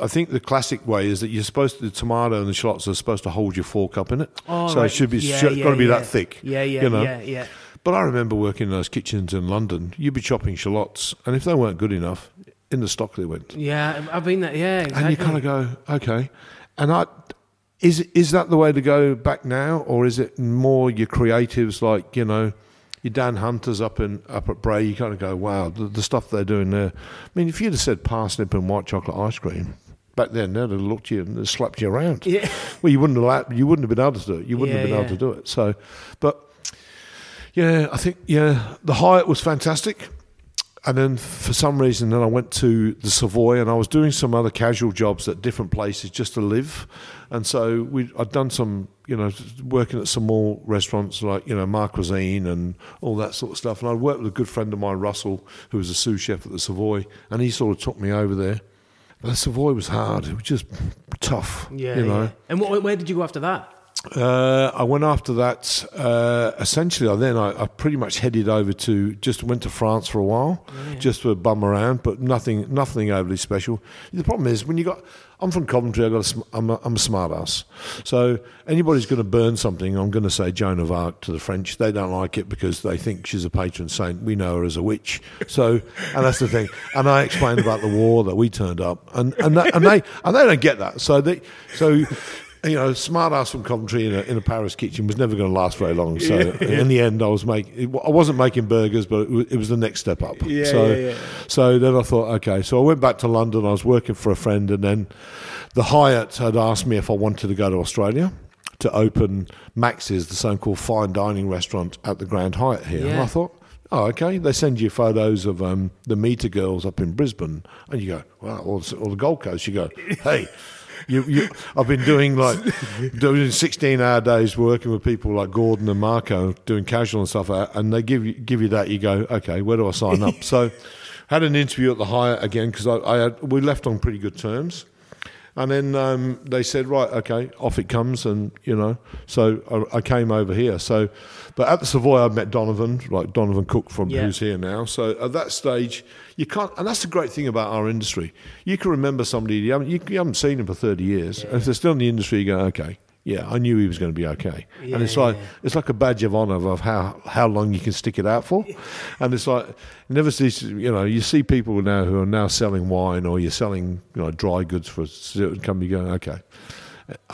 I think the classic way is that you're supposed to, the tomato and the shallots are supposed to hold your fork up in it. Oh, so right. it should be Yeah, got yeah, to be yeah. that thick. Yeah, yeah, you know? yeah, yeah. But I remember working in those kitchens in London. You'd be chopping shallots, and if they weren't good enough, in the stock they went. Yeah, I've been there. Yeah, exactly. And you kind of go, okay. And I, is is that the way to go back now, or is it more your creatives like you know, your Dan Hunters up in up at Brae? You kind of go, wow, the, the stuff they're doing there. I mean, if you'd have said parsnip and white chocolate ice cream back then, they'd have looked you and slapped you around. Yeah. Well, you wouldn't have allowed, you wouldn't have been able to do it. You wouldn't Yeah, have been yeah. able to do it. So, but yeah, I think yeah, the Hyatt was fantastic. And then for some reason, then I went to the Savoy, and I was doing some other casual jobs at different places just to live. And so we, I'd done some, you know, working at some more restaurants like you know Ma Cuisine and all that sort of stuff. And I worked with a good friend of mine, Russell, who was a sous chef at the Savoy, and he sort of took me over there. The Savoy was hard; it was just tough, Yeah, you know. yeah. And what, where did you go after that? Uh, I went after that. Uh, essentially, I then I, I pretty much headed over to just went to France for a while, just to bum around, but nothing, nothing overly special. The problem is when you got. I'm from Coventry. I got. A, I'm a, I'm a smart ass. So anybody's going to burn something. I'm going to say Joan of Arc to the French. They don't like it because they think she's a patron saint. We know her as a witch. So and that's the thing. And I explained about the war that we turned up, and and, that, and they and they don't get that. So they so you know, smart ass from Coventry in a, in a Paris kitchen was never going to last very long. So in the end, I was making. I wasn't making burgers, but it was, it was the next step up. Yeah, so, yeah, yeah. so then I thought, okay. So I went back to London. I was working for a friend, and then the Hyatt had asked me if I wanted to go to Australia to open Max's, the so-called fine dining restaurant at the Grand Hyatt here. And Yeah. I thought. Oh, okay. They send you photos of um, the Meter Girls up in Brisbane, and you go, "Wow!" Or, or the Gold Coast. You go, "Hey, you, you, I've been doing like doing sixteen hour days working with people like Gordon and Marco doing casual and stuff, and they give you give you that. You go, okay, where do I sign up? so, had an interview at the Hyatt again because I, I had we left on pretty good terms, and then um, they said, right, okay, off it comes, and you know, so I, I came over here. So, but at the Savoy, I met Donovan, like Donovan Cooke from Yeah. who's here now. So at that stage, you can't, and that's the great thing about our industry. You can remember somebody you haven't, you, you haven't seen him for thirty years, and if they're still in the industry, you go, okay. Yeah, I knew he was going to be okay, Yeah, and it's like yeah. it's like a badge of honour of how how long you can stick it out for, and it's like never see you know you see people now who are now selling wine or you're selling you know dry goods for a certain company going okay,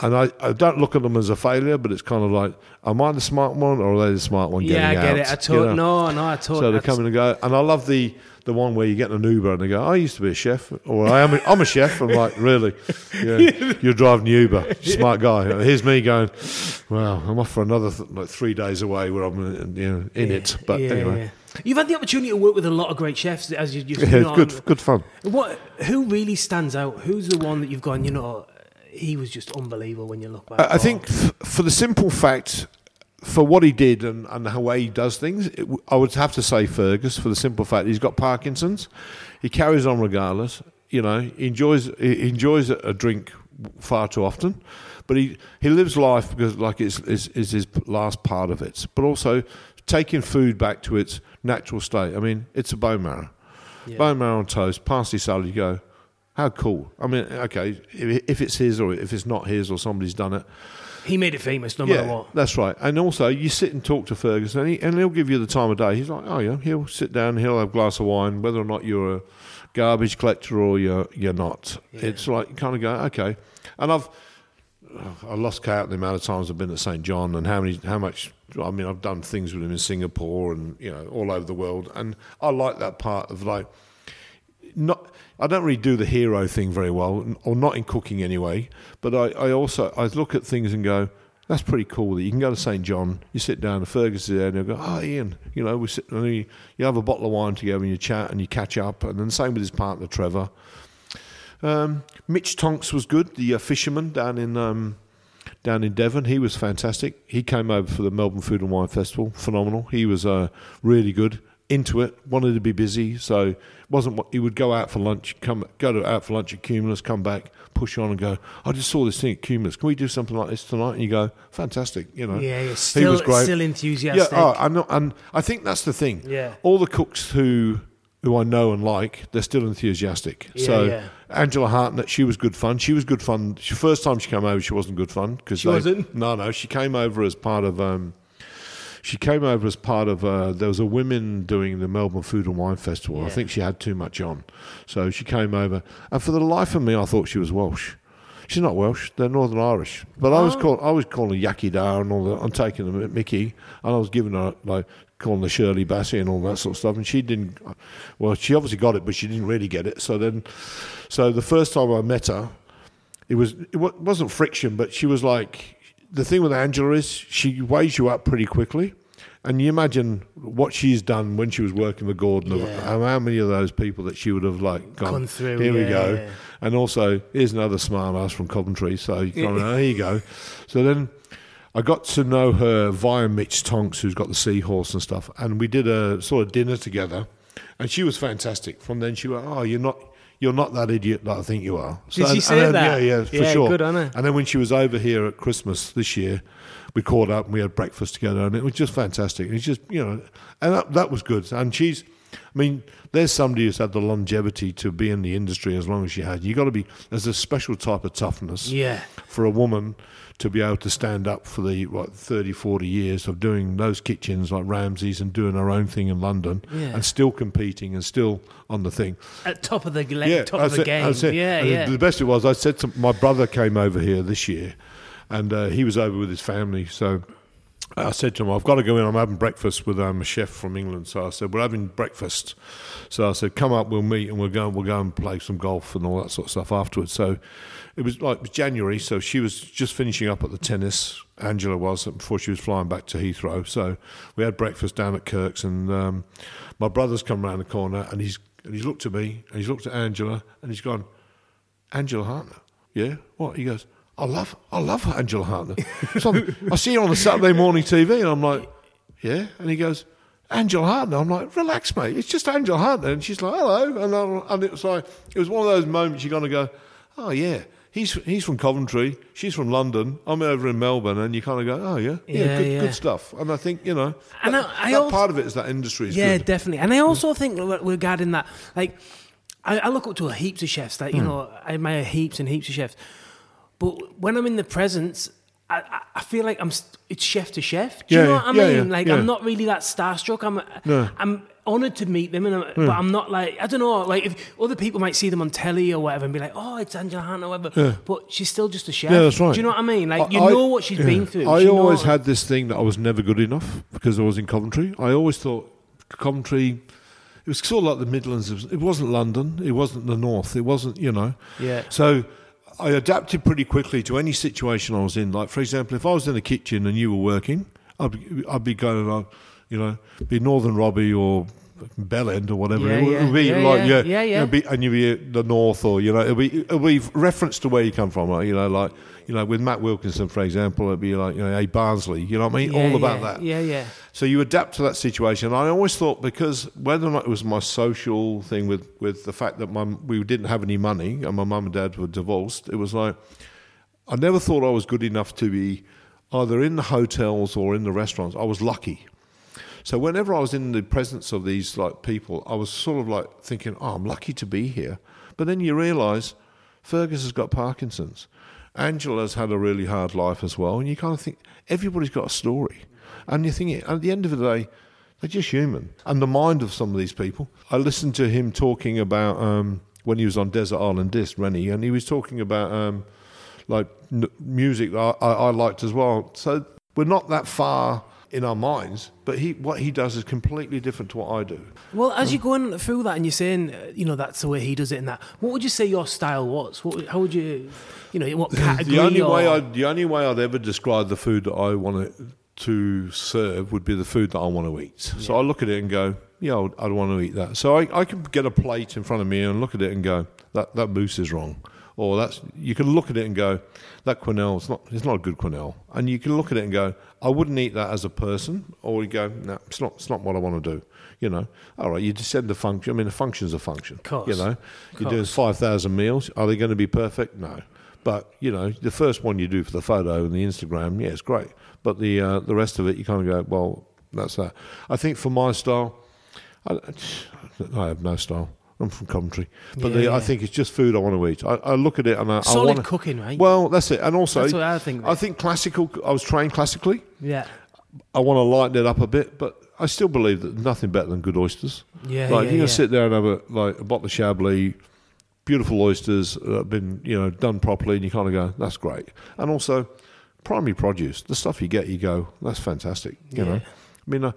and I, I don't look at them as a failure, but it's kind of like am I the smart one or are they the smart one? Yeah, I get out, it. I you know? no, no, I told. So they come in and go, and I love the the one where you get an Uber and they go, "I used to be a chef," or "I am, a, I'm a chef." I'm like, "Really? Yeah, you're driving the Uber, smart guy." Here's me going, "Well, I'm off for another th- like three days away where I'm uh, you know, in it." But yeah, anyway, yeah. you've had the opportunity to work with a lot of great chefs, as you, you, yeah, it's know, good, good fun. What? Who really stands out? Who's the one that you've gone? You know, he was just unbelievable when you look back. I, I think f- for the simple fact, for what he did and, and the way he does things, it, I would have to say Fergus for the simple fact he's got Parkinson's. He carries on regardless. You know, he enjoys he enjoys a, drink far too often, but he, he lives life because like it's is is his last part of it. But also taking food back to its natural state. I mean, it's a bone marrow, Yeah. bone marrow on toast, parsley salad. You go. How cool! I mean, okay, if, if it's his or if it's not his or somebody's done it, he made it famous, no matter what. that's right. And also, you sit and talk to Ferguson, and, he, and he'll give you the time of day. He's like, oh yeah, he'll sit down, he'll have a glass of wine, whether or not you're a garbage collector or you're you're not. It's like you kind of go, okay. And I've I lost count the amount of times I've been at St John and how many how much. I mean, I've done things with him in Singapore and you know all over the world, and I like that part of like not I don't really do the hero thing very well, or not in cooking anyway. But I, I also I look at things and go, that's pretty cool. That you can go to St John, you sit down, and Fergus is there, and you go, oh Ian, you know, we sit, and you, you have a bottle of wine together, and you chat and you catch up, and then same with his partner Trevor. Um, Mitch Tonks was good, the uh, fisherman down in um, down in Devon. He was fantastic. He came over for the Melbourne Food and Wine Festival. Phenomenal. He was uh, really good. Into it. Wanted to be busy. So wasn't what he would go out for lunch. Come go to out for lunch at Cumulus. Come back. Push on and go. I just saw this thing at Cumulus. Can we do something like this tonight? And you go, fantastic. You know. Yeah, yeah, he was great. still enthusiastic. Yeah, oh, I know, and I think that's the thing. Yeah. all the cooks who who I know and like, they're still enthusiastic. Yeah, so yeah. Angela Hartnett, she was good fun. She was good fun. She, first time she came over, she wasn't good fun because She wasn't? No, no, she came over as part of. Um, she came over as part of. Uh, there was a women doing the Melbourne Food and Wine Festival. I think she had too much on, so she came over. And for the life of me, I thought she was Welsh. She's not Welsh; they're Northern Irish. But I was Oh. called, I was calling her Yaki Dar and all that. I'm taking them at Mickey, and I was giving her like calling the Shirley Bassey and all that sort of stuff. And she didn't. Well, she obviously got it, but she didn't really get it. So then, so the first time I met her, it was it wasn't friction, but she was like the thing with Angela is she weighs you up pretty quickly. And you imagine what she's done when she was working with Gordon. of Yeah. How, how many of those people that she would have like gone Gone through, Here we go. yeah. And also, here's another smart ass from Coventry. So you kind of, oh, here you go. So then I got to know her via Mitch Tonks, who's got the seahorse and stuff. And we did a sort of dinner together. And she was fantastic. From then she went, oh, you're not. You're not that idiot that I think you are. Did she and- say and that? Yeah, yeah, for Yeah, sure. good on her. And then when she was over here at Christmas this year, we caught up and we had breakfast together, and it was just fantastic. It's just you know, and that, that was good. And she's, I mean, there's somebody who's had the longevity to be in the industry as long as she had. You got to be. There's a special type of toughness Yeah. for a woman to be able to stand up for the what 30 40 years of doing those kitchens like Ramsay's and doing her own thing in London Yeah. and still competing and still on the thing At top of the le- top of the it, game. Yeah, And yeah. The best it was, I said to my brother came over here this year, and uh, he was over with his family. So I said to him, I've got to go in. I'm having breakfast with um, a chef from England. So I said, we're having breakfast. So I said, come up, we'll meet, and we'll go. We'll go and play some golf and all that sort of stuff afterwards. So it was like January. So she was just finishing up at the tennis. Angela was before she was flying back to Heathrow. So we had breakfast down at Kirk's, and um, my brother's come round the corner, and he's and he's looked at me, and he's looked at Angela, and he's gone, Angela Hartnett. yeah, what? He goes. I love, I love Angela Hartnett. So I'm- see her on the Saturday morning TV, and I'm like, yeah. And he goes, Angela Hartnett. I'm like, relax, mate. It's just Angela Hartnett. And she's like, hello. And, I, and it was like, it was one of those moments you're going to go, oh yeah. He's he's from Coventry. She's from London. I'm over in Melbourne, and you kind of go, oh yeah, yeah, Yeah, good, yeah. good stuff. And I think you know, And that, I- I that also- part of it is that industry is Yeah, good. definitely. And I also think re- regarding that, like, I, I look up to heaps of chefs that, you Hmm. know, I admire heaps and heaps of chefs. But when I'm in the presence, I, I- I feel like I'm, it's chef to chef. Do you Yeah, know what I yeah, mean? yeah, like. I'm not really that starstruck. I'm, No. I'm honoured to meet them, and I'm, hmm. but I'm not like, I don't know, like, if other people might see them on telly or whatever and be like, oh, it's Angela Hunt or whatever. But she's still just a chef. Yeah, that's right. Do you know what I mean? Like, you I- know what she's been through. I always know- had this thing that I was never good enough because I was in Coventry. I always thought Coventry, it was sort of like the Midlands. It wasn't London. It wasn't the North. It wasn't, you know. Yeah. So I adapted pretty quickly to any situation I was in. Like, for example, if I was in the kitchen and you were working, I'd be, I'd be going, uh, you know, be Northern Robbie or Bell End or whatever. Yeah, it would yeah. be Yeah, like, yeah. yeah, Yeah, be, and you'd be the North or, you know, it'll be, it'll be reference to where you come from. Like, you know, like, you know, with Matt Wilkinson, for example, it'd be like, you know, hey, Barnsley, you know what I mean? Yeah, All about yeah, that. Yeah, yeah. So you adapt to that situation. I always thought because whether or not it was my social thing with, with the fact that my, we didn't have any money and my mum and dad were divorced, it was like I never thought I was good enough to be either in the hotels or in the restaurants. I was lucky. So whenever I was in the presence of these like people, I was sort of like thinking, "Oh, I'm lucky to be here." But then you realise Fergus has got Parkinson's. Angela's had a really hard life as well, and you kind of think everybody's got a story, and you think at the end of the day, they're just human. And the mind of some of these people. I listened to him talking about um, when he was on Desert Island Disc, Rennie, and he was talking about um, like n- music that I, I, I liked as well. So we're not that far in our minds, but he what he does is completely different to what I do. Well, as you're going through that and you're saying, uh, you know, that's the way he does it and that, what would you say your style was? What, how would you, you know, what category? The only or, way I the only way I'd ever describe the food that I want to, to serve would be the food that I want to eat. So I look at it and go, yeah, I'd, I'd want to eat that. So I, I can get a plate in front of me and look at it and go, that that mousse is wrong. Or that's you can look at it and go, that quenelle it's not it's not a good quenelle. And you can look at it and go, I wouldn't eat that as a person. Or you go, no, it's not it's not what I want to do. You know, all right, you descend the function. I mean, a function's a function. Course. You know, you're doing five thousand meals. Are they going to be perfect? No. But you know, the first one you do for the photo and the Instagram, yeah, it's great. But the uh, the rest of it, you kind of go, well, that's that. I think for my style, I, I have no style. I'm from Coventry, but Yeah, the, yeah. I think it's just food I want to eat. I, I look at it and I, I Solid want cooking, right? Well, that's it. And also, That's what I think, I think classical. I was trained classically. yeah. I want to lighten it up a bit, but I still believe that nothing better than good oysters. Yeah, like yeah, you can yeah. sit there and have a like a bottle of Chablis, beautiful oysters that have been you know done properly, and you kind of go, that's great. And also, primary produce, the stuff you get, you go, that's fantastic. You know, I mean. Uh,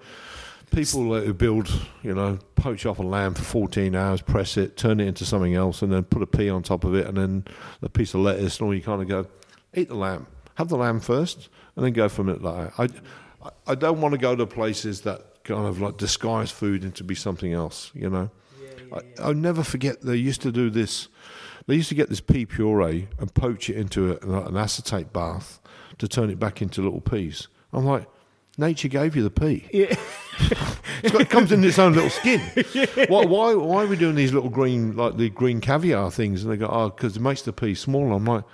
People who build, you know, poach off a lamb for 14 hours, press it, turn it into something else, and then put a pea on top of it, and then a piece of lettuce, and all you kind of go, eat the lamb. Have the lamb first, and then go from it like that. I, I don't want to go to places that kind of like disguise food into be something else, you know. I, I'll never forget they used to do this. They used to get this pea puree and poach it into a, an acetate bath to turn it back into little peas. I'm like, nature gave you the pea. Yeah. Got, it comes in its own little skin. Why, why, why are we doing these little green, like the green caviar things? And they go, oh, because it makes the pea smaller. I'm like,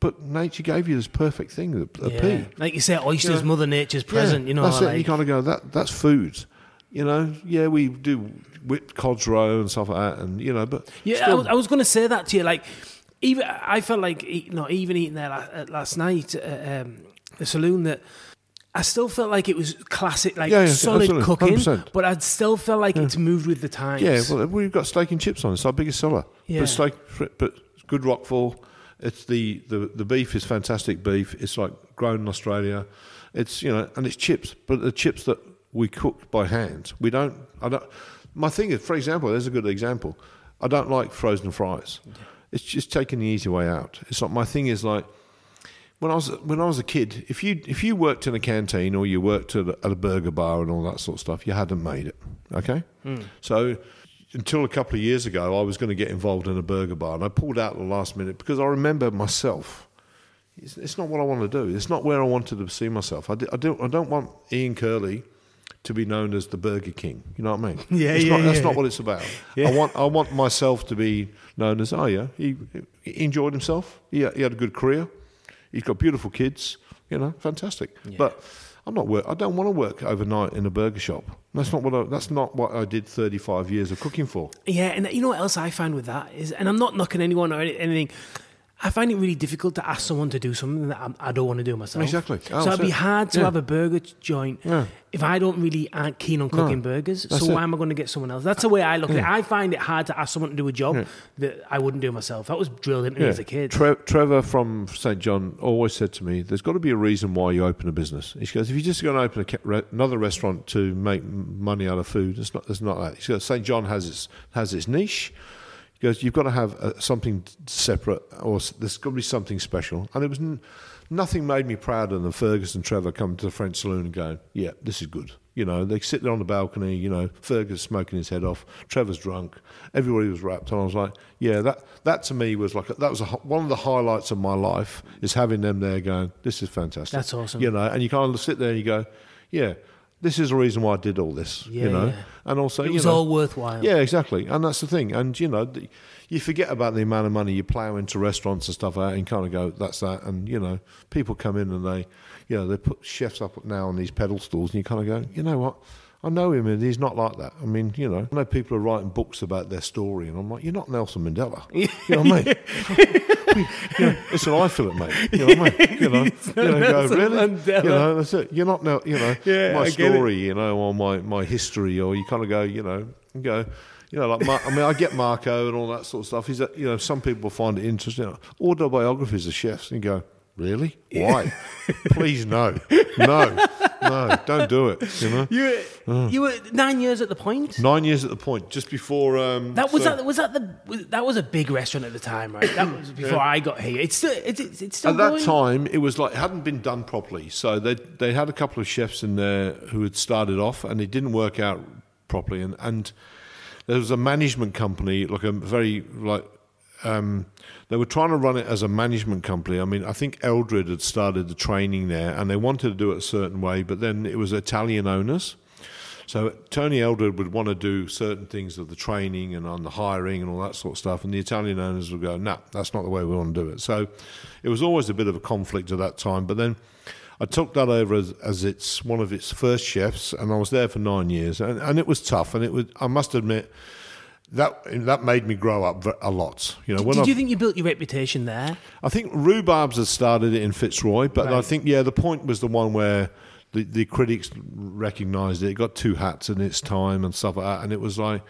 but nature gave you this perfect thing, the, the yeah. pea. Like you say, oysters, Yeah. Mother Nature's present, Yeah, you know. that's like, it. You kind of go, that that's food. You know, yeah, we do whipped cod's roe and stuff like that, and you know, but Yeah, I was, I was going to say that to you. Like, even I felt like you know, even eating there la- uh, last night at um, the saloon, that I still felt like it was classic, like Yeah, yeah, solid absolutely, cooking. 100%. But I'd still felt like it's moved with the times. yeah, well, we've got steak and chips on. It's our biggest seller. Yeah. But steak, but good rockfall. It's the, the the beef is fantastic beef. It's like grown in Australia. It's you know, and it's chips, but the chips that we cook by hand. We don't. I don't. My thing is, for example, there's a good example. I don't like frozen fries. It's just taking the easy way out. It's like my thing is like when I was when I was a kid. If you if you worked in a canteen or you worked at a, at a burger bar and all that sort of stuff, you hadn't made it. Okay, hmm. so until a couple of years ago, I was going to get involved in a burger bar, and I pulled out at the last minute because I remember myself. It's, it's not what I want to do. It's not where I wanted to see myself. I, di- I don't. I don't want Ian Curley to be known as the Burger King. You know what I mean? Yeah, it's yeah, not, That's not what it's about. Yeah. I want. I want myself to be known as. Oh yeah, he, he enjoyed himself. He, he had a good career. He's got beautiful kids. You know, fantastic. But I'm not work. I don't want to work overnight in a burger shop. That's not what. I, that's not what I did 35 years of cooking for. Yeah, and you know what else I find with that is, and I'm not knocking anyone or anything. I find it really difficult to ask someone to do something that I'm, I don't want to do myself. Exactly. Oh, so it'd be hard to Yeah. have a burger joint Yeah. if I don't really aren't keen on cooking No, burgers. So it. why am I going to get someone else? That's the way I look at it. I find it hard to ask someone to do a job that I wouldn't do myself. That was drilled into me as a kid. Tre- Trevor from St John always said to me, "There's got to be a reason why you open a business." He goes, "If you're just going to open a, re- another restaurant to make money out of food, it's not. It's not that." He goes, "St John has its has its niche." Goes, "You've got to have uh, something separate, or there's got to be something special." And it was n- nothing made me prouder than Fergus and Trevor coming to the French saloon and going, "Yeah, this is good." You know, they sit there on the balcony. You know, Fergus smoking his head off. Trevor's drunk. Everybody was wrapped. And I was like, "Yeah, that that to me was like a, that was a, one of the highlights of my life is having them there going, this is fantastic. That's awesome. You know, and you kind of sit there and you go, "Yeah, this is the reason why I did all this." Yeah, you know, yeah. and also It you was know, all worthwhile. yeah, exactly, and that's the thing. And you know, the, you forget about the amount of money you plough into restaurants and stuff like that, and kind of go, "That's that." And you know, people come in and they, you know, they put chefs up now on these pedestals, and you kind of go, "You know what?" I know him, and he's not like that. I mean, you know, I know people are writing books about their story, and I'm like, "You're not Nelson Mandela." You know what I mean? you know, listen, I feel it, mate. You know what I mean? You know, you know, go, really? Mandela. You know, that's it. You're not, now, you know, Yeah, my it. story, you know, or my, my history, or you kind of go, you know, you go, you know, like Mar- I mean, I get Marco and all that sort of stuff. He's, a, you know, some people find it interesting. Autobiographies of chefs, and you go, really? Why? Please no, no, no, don't do it. You know, You were, you were nine years at the point. nine years at the point, just before. Um, That was so- that was that the was- that was a big restaurant at the time, right? That was before I got here. It's still it's it's, still At that time, it was like it hadn't been done properly. So they they had a couple of chefs in there who had started off, and it didn't work out properly. And and there was a management company, like a very like um, they were trying to run it as a management company. I mean, I think Eldred had started the training there, and they wanted to do it a certain way, but then it was Italian owners. So Tony Eldred would want to do certain things of the training and on the hiring and all that sort of stuff, and the Italian owners would go, "No, that's not the way we want to do it." So it was always a bit of a conflict at that time. But then I took that over as, as its one of its first chefs, and I was there for nine years, and, and it was tough. And it was, I must admit, that that made me grow up a lot. You know, when Did you think you built your reputation there? I think Rhubarbs had started it in Fitzroy, but I think yeah, the point was the one where the, the critics recognised it. It got two hats in its time and stuff like that, and it was like.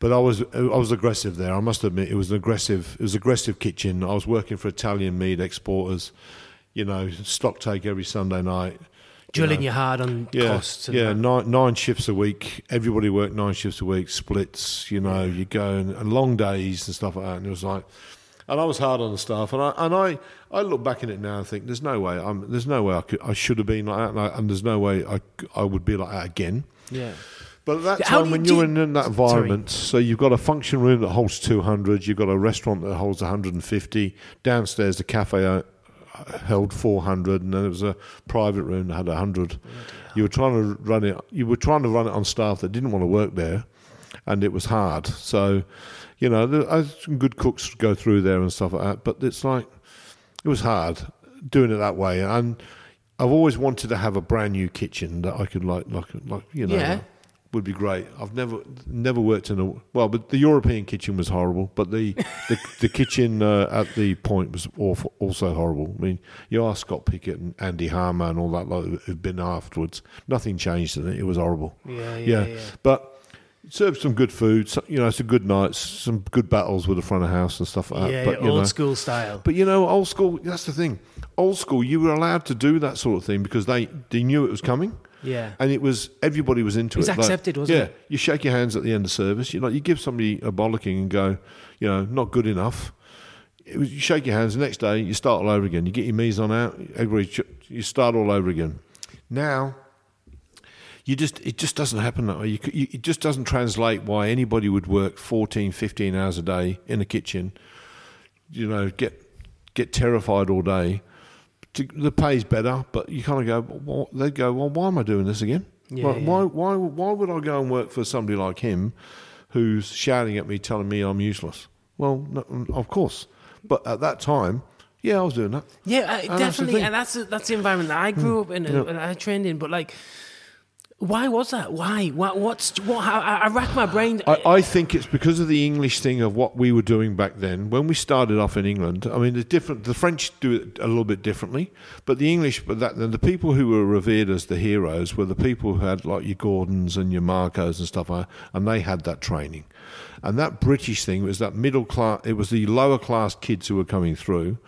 But I was I was aggressive there. I must admit, it was an aggressive. It was aggressive kitchen. I was working for Italian meat exporters. You know, stock take every Sunday night. Drilling you hard on Yeah, costs. And yeah, nine, nine shifts a week. Everybody worked nine shifts a week, splits. You know, you go and, and long days and stuff like that. And it was like, and I was hard on the staff. And I and I, I look back in it now and think, there's no way. I'm there's no way I could I should have been like that, and, I, and there's no way I I would be like that again. yeah. But at that How time, you- when you're you- in, in that environment, so you've got a function room that holds 200, you've got a restaurant that holds 150, downstairs the cafe uh, held 400, and then there was a private room that had 100. You were trying to run it. You were trying to run it on staff that didn't want to work there, and it was hard. So, you know, there uh, some good cooks go through there and stuff like that. But it's like it was hard doing it that way, and I've always wanted to have a brand new kitchen that I could like, like, like you know, Yeah. Would be great. I've never never worked in a well, but the European kitchen was horrible. But the the, the kitchen uh, at the point was awful, also horrible. I mean, you ask Scott Pickett and Andy Harmer and all that lot who've been afterwards. Nothing changed in it. It was horrible. Yeah, yeah, yeah. But served some good food, so, you know, some good nights, some good battles with the front of house and stuff like that. yeah, but, you old know, school style. But you know, old school. That's the thing. Old school, you were allowed to do that sort of thing because they they knew it was coming, yeah, and it was everybody was into It was it. Was accepted, wasn't yeah, it? Yeah. You shake your hands at the end of service. You like you give somebody a bollocking and go, you know, not good enough. It was, you shake your hands. The next day, you start all over again. You get your mise on out. Everybody, ch- you start all over again. Now, you just it just doesn't happen that way. You, you, it just doesn't translate why anybody would work 14, 15 hours a day in a kitchen. You know, get get terrified all day. To, the pay's better, but you kind of go. Well, they go, well, why am I doing this again? Yeah, Why- yeah. Why, why, why would I go and work for somebody like him, who's shouting at me, telling me I'm useless? Well, no, of course. But at that time, yeah, I was doing that. Yeah, uh, that's definitely, thing. and that's the- that's the environment that I grew up in and, and I trained in. But like, why was that? Why? What? What's what? How, I, I rack my brain. I, I think it's because of the English thing of what we were doing back then. When we started off in England, I mean, the different. The French do it a little bit differently, but the English, but that the people who were revered as the heroes were the people who had like your Gordons and your Marcos and stuff, and they had that training. And that British thing was that middle class. It was the lower class kids who were coming through,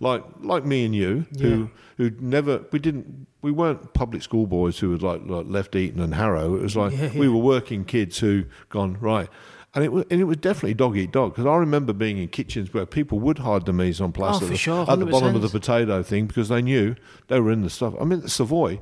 like like me and you, who who never we didn't we weren't public school boys who had like, like left Eton and Harrow. It was like Yeah, we were working kids who gone right. And it was, and it was definitely dog eat dog because I remember being in kitchens where people would hide the mise en place Oh, at, the, sure, at the bottom of the potato thing because they knew they were in the stuff. I mean, at Savoy,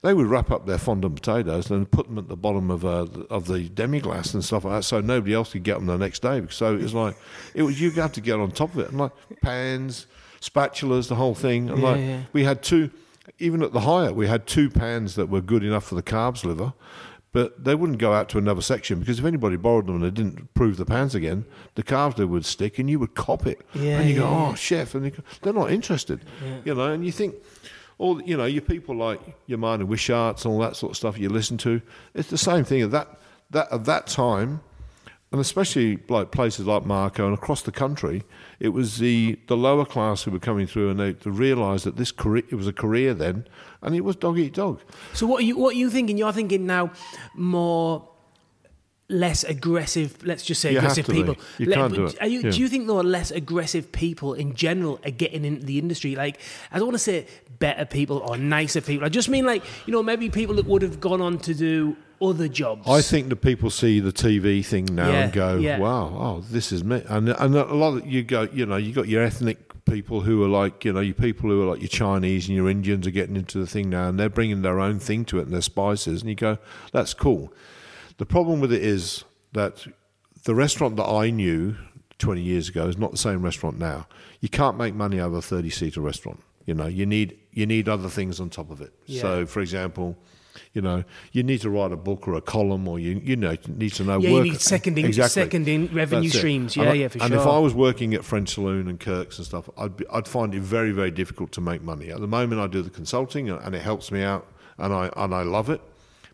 they would wrap up their fondant potatoes and put them at the bottom of uh, of the demi glace and stuff like that, so nobody else could get them the next day. So it was like it was you had to get on top of it, and like pans, spatulas, the whole thing. And Yeah, like yeah. we had two, even at the Hyatt, we had two pans that were good enough for the calves liver. But they wouldn't go out to another section because if anybody borrowed them and they didn't prove the pans again, the calves liver would stick and you would cop it. Yeah, and you go, oh, chef. And you go, they're not interested. You know, and you think, all you know, your people like your Martin Wisharts and all that sort of stuff you listen to, it's the same thing at that, that, at that time, and especially like places like Marco and across the country, it was the, the lower class who were coming through and they, they realised that this career, it was a career then, and it was dog eat dog. So what are you what are you thinking? You're thinking now more less aggressive. Let's just say You aggressive to be. people. You Le- can't do it. Are you, Yeah. Do you think though less aggressive people in general are getting into the industry? Like I don't want to say better people or nicer people. I just mean like you know maybe people that would have gone on to do other jobs. I think that people see the TV thing now Yeah, and go, yeah. "Wow, oh, this is me." And and a lot of you go, you know, you got your ethnic people who are like, you know, your people who are like your Chinese and your Indians are getting into the thing now, and they're bringing their own thing to it and their spices, and you go, "That's cool." The problem with it is that the restaurant that I knew 20 years ago is not the same restaurant now. You can't make money out of a 30 seater restaurant. You know, you need you need other things on top of it. Yeah. So, for example, you know, you need to write a book or a column, or you you know you need to know. Yeah, you need second in- exactly. second in revenue That's streams. And Yeah, I- yeah, for and sure. And if I was working at French Saloon and Kirk's and stuff, I'd be, I'd find it very very difficult to make money. At the moment, I do the consulting and it helps me out, and I and I love it.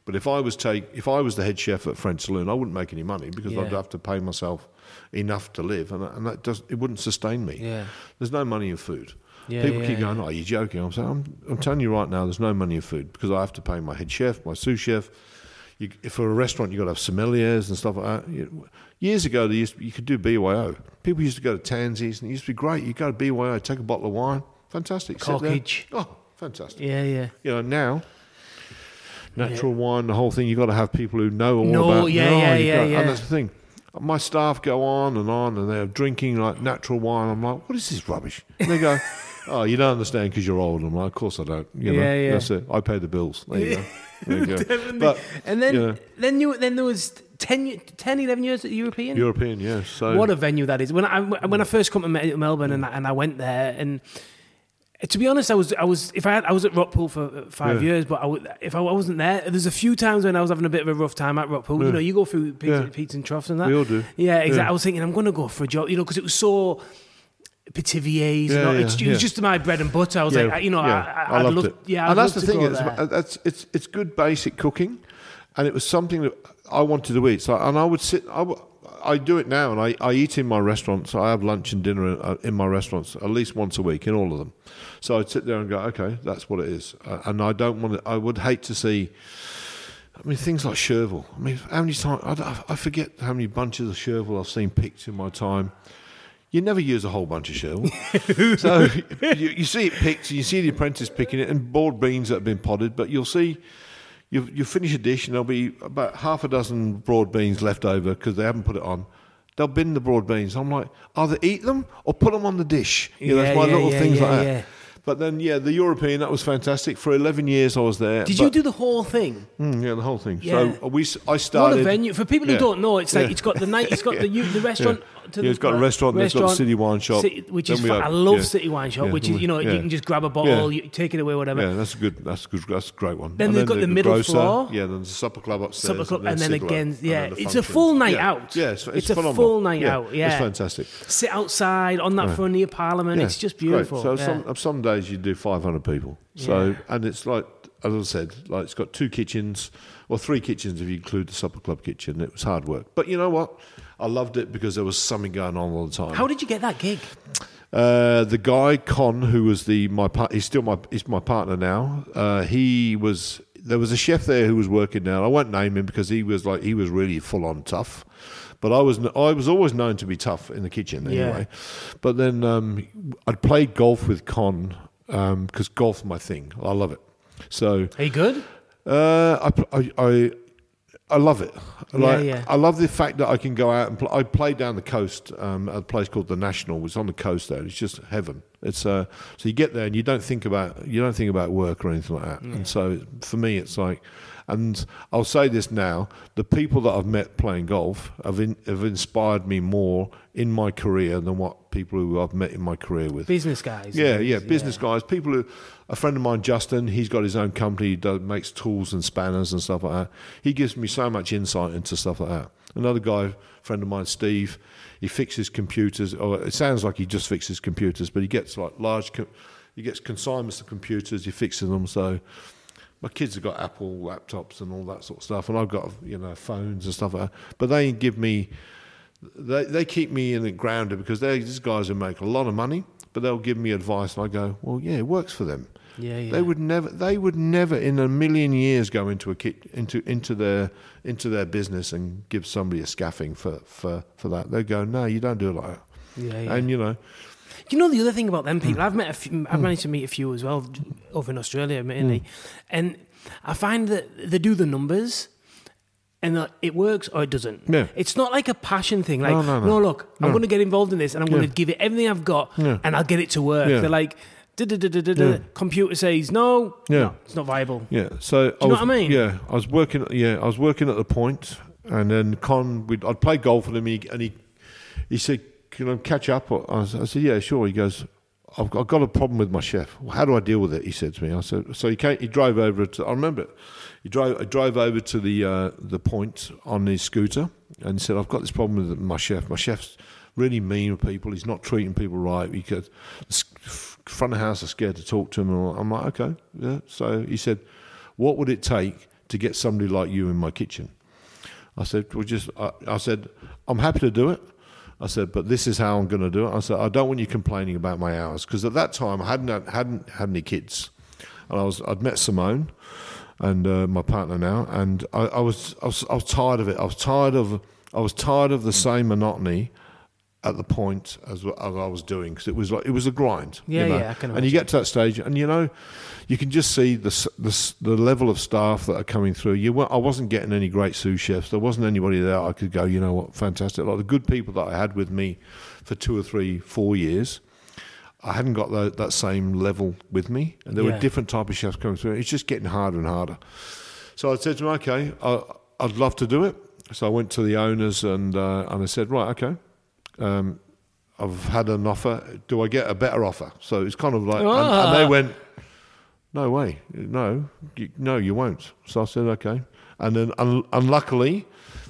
But if I was take if I was the head chef at French Saloon, I wouldn't make any money because Yeah. I'd have to pay myself enough to live, and, and that does it wouldn't sustain me. Yeah. There's no money in food. Yeah, People yeah, keep yeah. going, "Oh, you're joking." I'm saying, I'm, I'm telling you right now, there's no money in food because I have to pay my head chef, my sous chef. You, if for a restaurant, you've got to have sommeliers and stuff like that. Years ago, they used to, you could do BYO. People used to go to Tansy's, and it used to be great. You go to BYO, take a bottle of wine, fantastic. Corkage. Oh, fantastic. Yeah, yeah. You know now. Natural wine, the whole thing. you've got to have people who know all Know, about. yeah, No, yeah, yeah, got- yeah. And that's the thing. My staff go on and on, and they're drinking like natural wine. I'm like, what is this rubbish? And they go, oh, you don't understand because you're old. I'm like, of course I don't. You know, Yeah, yeah. that's it. I pay the bills. There you go. There you go. Definitely. But and then you know, then you then there was 10, 10 11 years at European. European, yes. So What a venue that is! When I when I first come to Melbourne and I, and I went there, and to be honest, I was I was if I had, I was at Rockpool for uh, five Yeah. years, but I if I wasn't there, there's a few times when I was having a bit of a rough time at Rockpool. You know, you go through peaks, Yeah. and troughs and that. We all do. Yeah, exactly. Yeah. I was thinking I'm going to go for a job, you know, because it was so. Pithivier's, Yeah, yeah, it's, it was just my bread and butter. I was like, you know, I, I, I'd loved love, it. yeah, I'd and that's the thing. It's, that's it's it's good basic cooking, and it was something that I wanted to eat. So, and I would sit. I, w- I do it now, and I, I eat in my restaurants. I have lunch and dinner uh, in my restaurants at least once a week in all of them. So I'd sit there and go, okay, that's what it is, uh, and I don't want to. I would hate to see. I mean, things like Chervil. I mean, how many times I, I forget how many bunches of Chervil I've seen picked in my time. You never use a whole bunch of Chervil, so you, you see it picked. You see the apprentice picking it, and broad beans that have been potted. But you'll see, you you finish a dish, and there'll be about half a dozen broad beans left over because they haven't put it on. They'll bin the broad beans. I'm like, either eat them or put them on the dish. You know, Yeah, it's my yeah, little yeah, things like that. Yeah. But then, yeah, the European that was fantastic. For 11 years, I was there. Did but- you do the whole thing? Mm, yeah, the whole thing. Yeah. So we, I What a venue for people who yeah. don't know. It's like Yeah. it's got the night. It's got the the restaurant. To Yeah, it's got a restaurant, then it's got the City Wine Shop, City- which then is have- I love yeah. City Wine Shop, Yeah, which is you know yeah. you can just grab a bottle, Yeah. you take it away, whatever. Yeah, that's a good. That's a good. That's a great one. Then And they've got the middle grocer, floor. Yeah, then the supper club upstairs. Supper club, and then again, and yeah, then the it's a full night Yeah. out. Yeah, it's, It's a full night out, yeah. it's fantastic. Sit outside on that front near Parliament. Yeah, it's just beautiful. So yeah. some some days you do 500 people. So Yeah. and it's like as I said, like it's got two kitchens or three kitchens if you include the supper club kitchen. It was hard work, but you know what? I loved it because there was something going on all the time. How did you get that gig? Uh, the guy Con, who was the my part, he's still my he's my partner now. Uh, he was there was a chef there who was working now. I won't name him because he was like he was really full on tough. But I was I was always known to be tough in the kitchen Yeah. anyway. But then um, I'd played golf with Con because golf's my thing. I love it. So Are you good? uh, I, I, I, I love it. Like, yeah. I love the fact that I can go out and play. I play down the coast um, at a place called the National, is on the coast there. It's just heaven. It's uh, so you get there and you don't think about you don't think about work or anything like that. And so for me, it's like, and I'll say this now: the people that I've met playing golf have in, have inspired me more in my career than what people who I've met in my career with. Business guys. Yeah, yeah, business guys, people who, a friend of mine, Justin, he's got his own company, he does, makes tools and spanners and stuff like that. He gives me so much insight into stuff like that. Another guy, friend of mine, Steve, he fixes computers. Or it sounds like he just fixes computers, but he gets like large, he gets consignments of computers, he fixes them. So my kids have got Apple laptops and all that sort of stuff, and I've got you know phones and stuff like that. But they give me they, they keep me in it grounded because they're these guys who make a lot of money, but they'll give me advice, and I go, well, yeah, it works for them. Yeah, yeah. They would never, they would never in a million years go into a kit, into into their into their business and give somebody a scaffing for for for that. They go, no, you don't do it like that. Yeah, yeah. And you know, You know the other thing about them Hmm. people, I've met a few, I've managed to meet a few as well over in Australia mainly, Hmm. and I find that they do the numbers. And that it works or it doesn't. Yeah. It's not like a passion thing. Like, No, no, no, no. look, I'm going to get involved in this and I'm going Yeah. to give it everything I've got Yeah. and I'll get it to work. They're like, computer says no, Yeah. no, it's not viable. Yeah. So you know was, what I mean? Yeah, I was working. Yeah, I was working at the point, and then Con, we'd, I'd play golf with him, and he, and he, he said, "Can I catch up?" I, said, "Yeah, sure." He goes, I've, I've got a problem with my chef. Well, how do I deal with it?" He said to me. I said, "So he came, he drove over to. I remember it. He drove, I drove over to the uh, the point on his scooter, and said, "I've got this problem with my chef. My chef's." Really mean with people. He's not treating people right. He could, front of house are scared to talk to him. And. I'm like, okay, yeah. So he said, what would it take to get somebody like you in my kitchen? I said, well, just, I, I said, I'm happy to do it. I said, but this is how I'm going to do it. I said, I don't want you complaining about my hours because at that time I hadn't had, hadn't had any kids, and I was I'd met Simone, and uh, my partner now, and I, I was I was I was tired of it. I was tired of I was tired of the same monotony at the point as, as I was doing because it was like it was a grind. Yeah, you know? yeah, I can And you get to that stage, and you know, you can just see the the, the level of staff that are coming through. You, I wasn't getting any great sous chefs. There wasn't anybody there I could go. You know what? Fantastic. Like the good people that I had with me for two or three, four years. I hadn't got that, that same level with me, and there Yeah. were different type of chefs coming through. It's just getting harder and harder. So I said to him, "Okay, I, I'd love to do it." So I went to the owners and uh, and I said, "Right, okay, um, I've had an offer. Do I get a better offer?" So it's kind of like, and, and they Ah. went, "No way, no, you, no, you won't." So I said, "Okay," and then un- unluckily.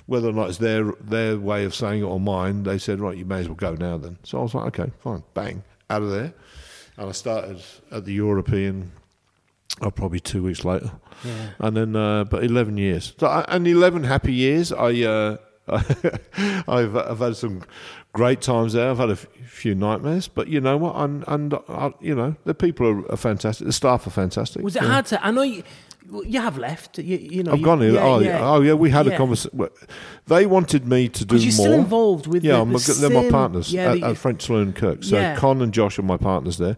Whether or not it's their their way of saying it or mine, they said, "Right, you may as well go now." Then, so I was like, "Okay, fine, bang, out of there," and I started at the European Oh, probably two weeks later. Yeah. And then, uh, but 11 years. So, I- and 11 happy years. I, uh, I've, I've had some great times there. I've had a f- few nightmares, but you know what? And, and uh, you know, the people are, are fantastic. The staff are fantastic. Was it Yeah. hard to? I know you, you have left. You, you know, I've you- gone in. yeah, oh, yeah. yeah. oh, yeah. We had a conversation. They wanted me to do more. You're still involved with yeah, the, the they're my partners Yeah, at, the- at French Saloon Kirk. So Yeah. Con and Josh are my partners there.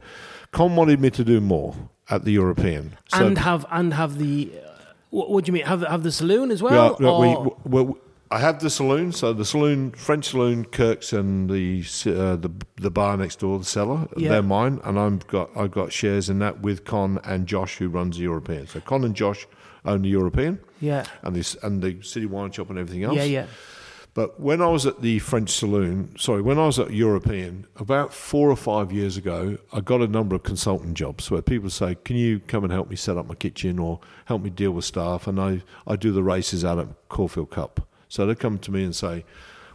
Con wanted me to do more at the European. So and have and have the. Uh, what, what do you mean? Have have the saloon as well? Yeah, we, we, we, I have the saloon, so the saloon, French saloon, Kirk's, and the uh, the the bar next door, the cellar. Yeah. They're mine, and I've got I've got shares in that with Con and Josh, who runs the European. So Con and Josh own the European, yeah, and this and the City Wine Shop and everything else. yeah, yeah. But when I was at the French saloon, sorry, when I was at European, about four or five years ago, I got a number of consultant jobs where people say, Can you come and help me set up my kitchen or help me deal with staff? And I, I do the races out at Caulfield Cup. So they come to me and say,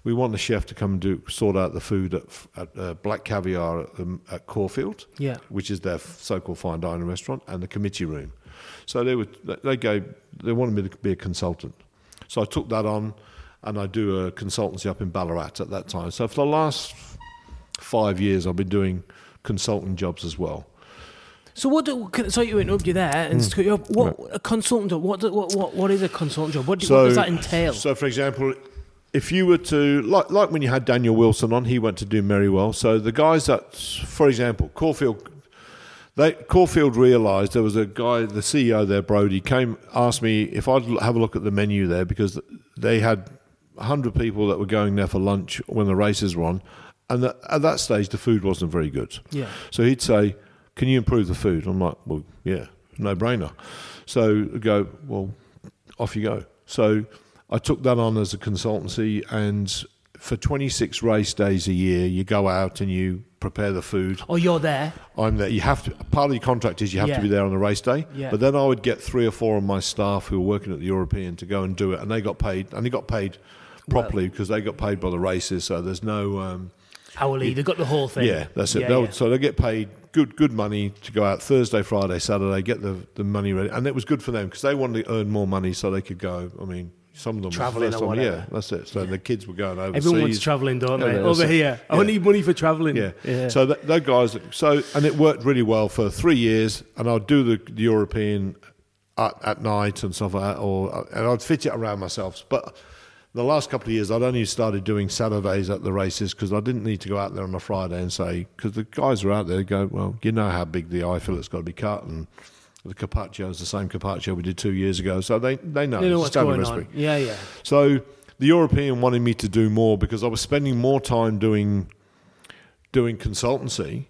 We want the chef to come and do sort out the food at, at uh, Black Caviar at, um, at Caulfield, Yeah. which is their so called fine dining restaurant, and the committee room. So they, would, they, gave, they wanted me to be a consultant. So I took that on and I do a consultancy up in Ballarat at that time. So for the last five years, I've been doing consultant jobs as well. So what? Do, sorry to interrupt you there and hmm. cut you off. What a consultant job? What, do, what what what is a consultant job? What, do, what does that entail? So, for example, if you were to like like when you had Daniel Wilson on, he went to do Merrywell. So the guys that, for example, Caulfield. They, Caulfield realised there was a guy, the CEO there, Brody, came asked me if I'd have a look at the menu there because they had hundred people that were going there for lunch when the races were on, and that, at that stage the food wasn't very good. Yeah. So he'd say, "Can you improve the food?" I'm like, "Well, yeah, no brainer." So I go, "Well, off you go." So I took that on as a consultancy, and for 26 race days a year, you go out and you prepare the food. oh, you're there. I'm there. You have to. Part of your contract is you have Yeah. to be there on the race day. Yeah. But then I would get three or four of my staff who were working at the European to go and do it, and they got paid, and they got paid properly because they got paid by the races. So there's no. Um, Hourly. They got the whole thing. yeah, that's it. Yeah, They'll- yeah. So they get paid good good money to go out Thursday, Friday, Saturday, get the, the money ready, and it was good for them because they wanted to earn more money so they could go. I mean, some of them Travelling first or whatever. Yeah, that's it. So the kids were going overseas. Everyone wants travelling, don't they? that's Over it. here, I need money for travelling. Yeah. yeah. So that, those guys, so and it worked really well for three years, and I'd do the, the European at, at night and stuff like that, or and I'd fit it around myself. But the last couple of years, I'd only started doing Saturdays at the races because I didn't need to go out there on a Friday and say because the guys were out there go, well, you know how big the eye fillet's got to be cut and. The carpaccio is the same carpaccio we did two years ago, so they they know, they know what's going recipe. on. Yeah, yeah. So the European wanted me to do more because I was spending more time doing doing consultancy,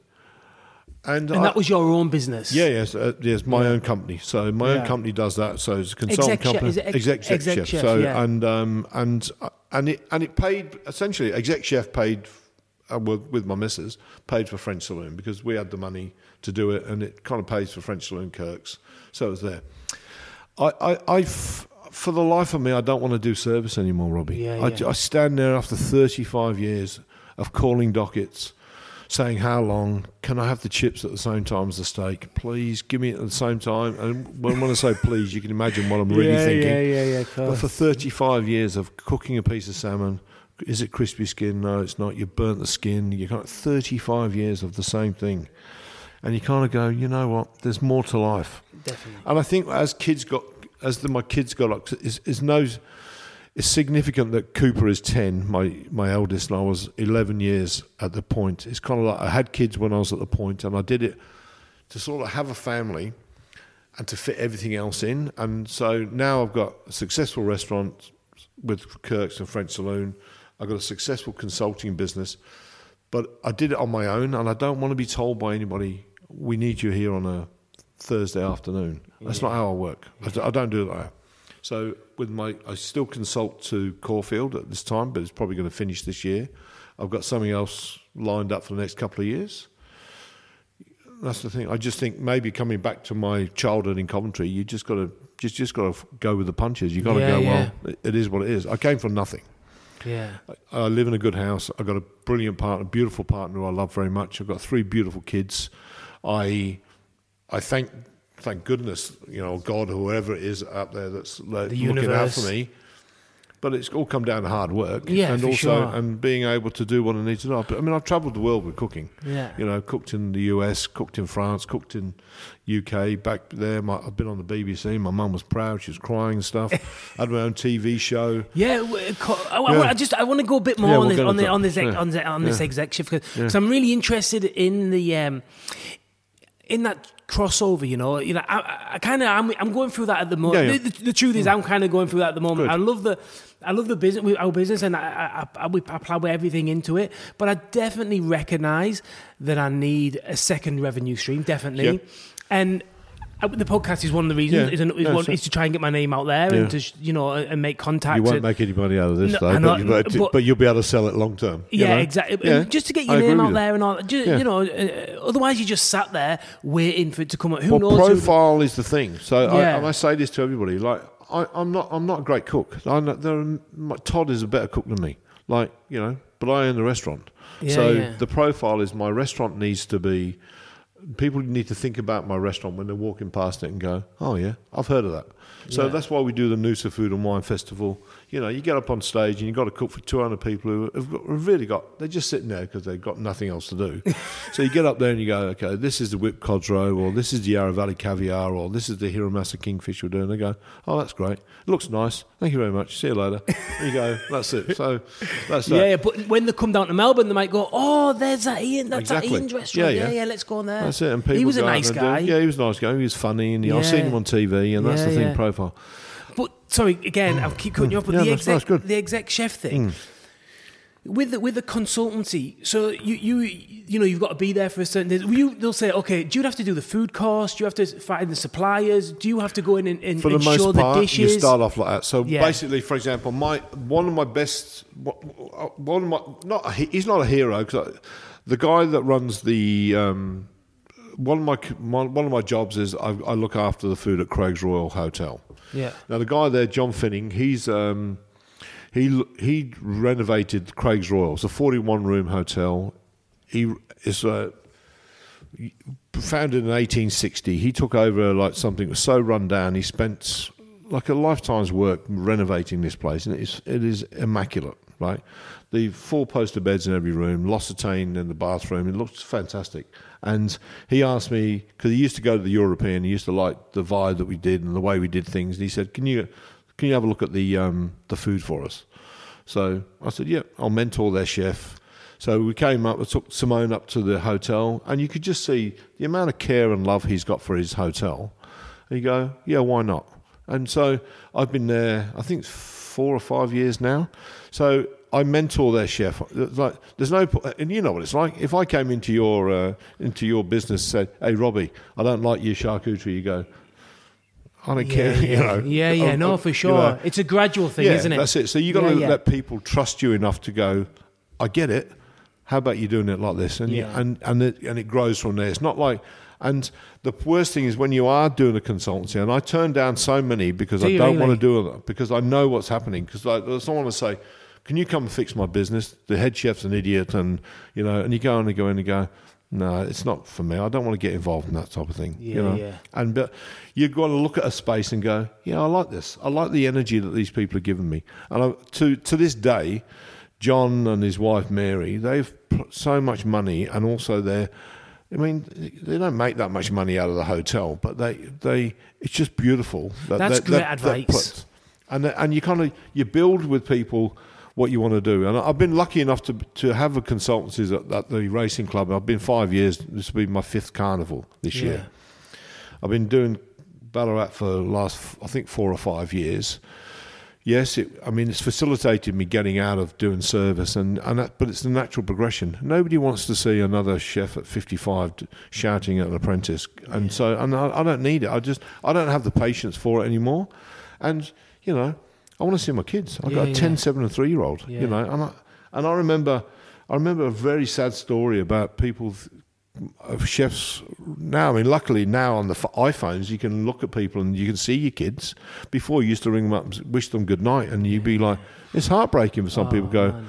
and, And I- that was your own business. yeah, yes, uh, yes, my own company. So my Yeah. own company does that. So it's a consultant Exec company, it ex- exec, exec chef. chef, So yeah. and um, and and it and it paid essentially exec chef paid uh, with, with my missus paid for French Saloon because we had the money to do it, and it kind of pays for French Saloon Kirks. So it was there. I, I, I f- for the life of me, I don't want to do service anymore, Robbie. Yeah, I, yeah. I stand there after 35 years of calling dockets, saying how long can I have the chips at the same time as the steak? Please give me it at the same time. And when, when I say please, you can imagine what I'm really yeah, thinking. Yeah, yeah, yeah. But for 35 years of cooking a piece of salmon, is it crispy skin? No, it's not. You burnt the skin. You can't. 35 years of the same thing, and you kind of go, you know what? There's more to life. Definitely. And I think as kids got, as the, my kids got up, is is no. It's significant that Cooper is ten, my my eldest, and I was eleven years at the point. It's kind of like I had kids when I was at the point, and I did it to sort of have a family and to fit everything else in. And so now I've got a successful restaurant with Kirk's and French Saloon. I've got a successful consulting business, but I did it on my own, and I don't want to be told by anybody, "We need you here on a Thursday afternoon." That's not how I work. I don't do that. So with my, I still consult to Caulfield at this time, but it's probably going to finish this year. I've got something else lined up for the next couple of years. That's the thing. I just think maybe coming back to my childhood in Coventry, you just got to just just got to go with the punches. You got to Yeah, go. yeah. Well, it- is what it is. I came from nothing. Yeah. I I live in a good house. I've got a brilliant partner, beautiful partner who I love very much. I've got three beautiful kids. I I thank thank goodness, you know, God whoever it is out there that's like, The looking out for me. but it's all come down to hard work. Yeah, and for also sure. and being able to do what I need to do. I mean, I've travelled the world with cooking. Yeah. You know, cooked in the US, cooked in France, cooked in UK. Back there, my, I've been on the BBC. My mum was proud; she was crying and stuff. I had my own TV show. Yeah, co- I, I Yeah. I just I want to go a bit more Yeah, on, we'll this, on, the, on this on, the, on this exec shift because I'm really interested in the um, in that crossover. You know, you know, I, I- kind of I'm, I'm going through that at the moment. Yeah, yeah. The, the, the truth is, I'm mm. kind of going through that at the moment. Good. I love the I love the business, our business, and I I, I, we- I plow everything into it. But I definitely recognise that I need a second revenue stream, definitely, Yeah. and. Uh, The podcast is one of the reasons. Yeah. Is, an- is, Yeah, one, is to try and get my name out there Yeah. and to you know and make contact. You won't and- make any money out of this, No, though, but, you- but, but- you'll be able to sell it long term. you Yeah, know? exactly. Yeah. Just to get your agree name out you. there and all. Just, Yeah. You know, uh, otherwise you just sat there waiting for it to come up. Who Well, knows? profile is the thing. So. I, I say this to everybody: like, I, I'm not, I'm not a great cook. I know, there are, my, Todd is a better cook than me. Like, you know, but I own the restaurant. So the profile is my restaurant needs to be. People need to think about my restaurant when they're walking past it and go, "Oh yeah, I've heard of that." So Yeah. that's why we do the Noosa Food and Wine Festival. You know, you get up on stage and you've got to cook for 200 people who have, got, have really got, they're just sitting there because they've got nothing else to do. so you get up there and you go, okay, this is the whipped cod's roe, or this is the Yarra Valley caviar, or this is the Hiramasa kingfish we're doing. They go, oh, that's great. It looks nice. Thank you very much. See you later. And you go, that's it. So that's that. yeah, yeah, but when they come down to Melbourne, they might go, "Oh, there's that Ian. That's Exactly. that Ian's restaurant. Yeah, Yeah, yeah. yeah, let's go on there." That's it. And people he was a nice guy. do- yeah, he was a nice guy. He was funny, and I've seen him on TV, and that's Yeah, the thing. Profile. But sorry, again, I'll keep cutting you off. But Yeah, the exec, the exec chef thing. With the, with the consultancy, so you you you know you've got to be there for a certain. Days. You they'll say, okay, do you have to do the food cost? Do you have to find the suppliers? Do you have to go in and, and for the ensure most part, the dishes? you start off like that. So Yeah. basically, for example, my one of my best, one of my not he's not a hero because the guy that runs the um, one of my, my one of my jobs is I, I look after the food at Craig's Royal Hotel. Yeah. Now the guy there, John Finning, he's um, he he renovated Craig's Royal. It's a forty-one room hotel. He is uh, founded in 1860. He took over like something that was so run down. He spent like a lifetime's work renovating this place, and it is it is immaculate. Right, the four poster beds in every room, L'Occitane in the bathroom. It looks fantastic. And he asked me because he used to go to the European. He used to like the vibe that we did and the way we did things. And he said, "Can you can you have a look at the um, the food for us?" So I said, "Yeah, I'll mentor their chef." So we came up, we took Simone up to the hotel, and you could just see the amount of care and love he's got for his hotel. And you go, yeah, why not? And so I've been there, I think, four or five years now. So I mentor their chef. Like, there's no, and you know what it's like. If I came into your uh, into your business, and said, "Hey, Robbie, I don't like your charcuterie," you go, "I don't Yeah, care," yeah, you know. yeah, yeah, Oh, no, for you sure. know. It's a gradual thing, Yeah, isn't it? That's it. So you got to let people trust you enough to go. I get it. How about you doing it like this? And you, Yeah. and and it, and it grows from there. It's not like. And the worst thing is when you are doing a consultancy, and I turn down so many because Do I don't really? want to do it because I know what's happening. Because I, I just don't want to say, "Can you come and fix my business?" The head chef's an idiot, and you know, and you go in and go in and go, "No, it's not for me. I don't want to get involved in that type of thing." Yeah, you know? yeah. And but you've got to look at a space and go, yeah, I like this. I like the energy that these people are giving me. And I, to to this day, John and his wife Mary, they've put so much money, and also they're. I mean, they don't make that much money out of the hotel, but they, they it's just beautiful. That, That's that- great that- advice. and and you kind of you build with people what you want to do. And I've been lucky enough to to have a consultancy at, at the racing club. I've been five years. This will be my fifth carnival this Yeah. year. I've been doing Ballarat for the last, I think, four or five years. Yes, it, I mean it's facilitated me getting out of doing service, and, and that, but it's the natural progression. Nobody wants to see another chef at 55 shouting at an apprentice, and so and I, I don't need it. I just I don't have the patience for it anymore, and you know I want to see my kids. I've got Yeah, a 10, yeah. 7 and 3 year old, Yeah. you know, and I, and I remember I remember a very sad story about people of chefs now. I mean, luckily now on the iPhones you can look at people and you can see your kids. Before you used to ring them up, and wish them good night, and you'd be like, it's heartbreaking for some people. Oh, go, Oh, man.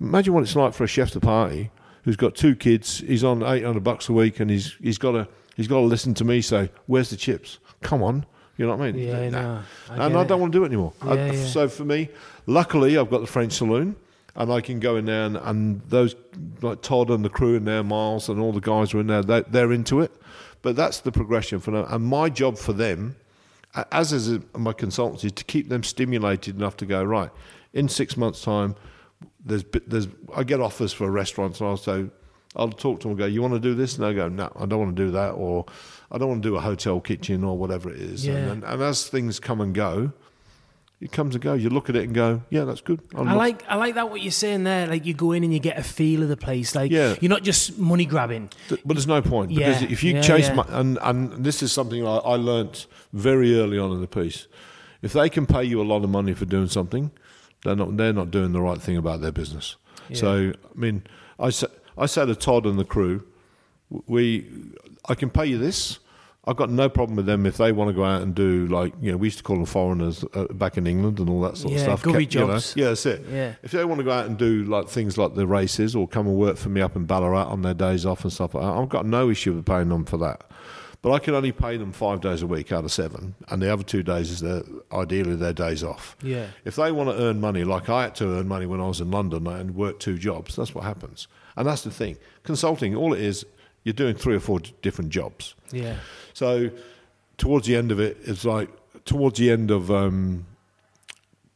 imagine what it's like for a chef to party who's got two kids. He's on eight hundred bucks a week, and he's he's got to he's got to listen to me say, "Where's the chips? Come on." You know what I mean? Yeah, Nah. no, I and I don't want to do it anymore. I- Yeah, yeah. So for me, luckily, I've got the French saloon, and I can go in there, and, and those like Todd and the crew in there, Miles and all the guys are in there. They, they're into it, but that's the progression for them. And my job for them, as is my consultancy, is to keep them stimulated enough to go right. In six months' time, there's there's I get offers for restaurants, and I'll say. I'll talk to them and go, You want to do this? And they go, No, I don't want to do that. Or I don't want to do a hotel kitchen or whatever it is. Yeah. And, and, and as things come and go, it comes and goes. You look at it and go, Yeah, that's good. I'm I like I like that what you're saying there. Like you go in and you get a feel of the place. Like Yeah. you're not just money grabbing. Th- But there's no point because Yeah, if you yeah, chase yeah. mo- and and this is something I, I learnt very early on in the piece. If they can pay you a lot of money for doing something, they're not they're not doing the right thing about their business. So I mean, I said I say to Todd and the crew, we I can pay you this. I've got no problem with them if they want to go out and do like you know we used to call them foreigners uh, back in England and all that sort Yeah, of stuff. govy Kept- you know. jobs. Yeah, that's it. Yeah. If they want to go out and do like things like the races or come and work for me up in Ballarat on their days off and stuff like that, I've got no issue with paying them for that. But I can only pay them five days a week out of seven, and the other two days is their ideally their days off. Yeah. If they want to earn money, like I had to earn money when I was in London and work two jobs, that's what happens. And that's the thing. Consulting, all it is, you're doing three or four d- different jobs. Yeah. So towards the end of it, it's like towards the end of um,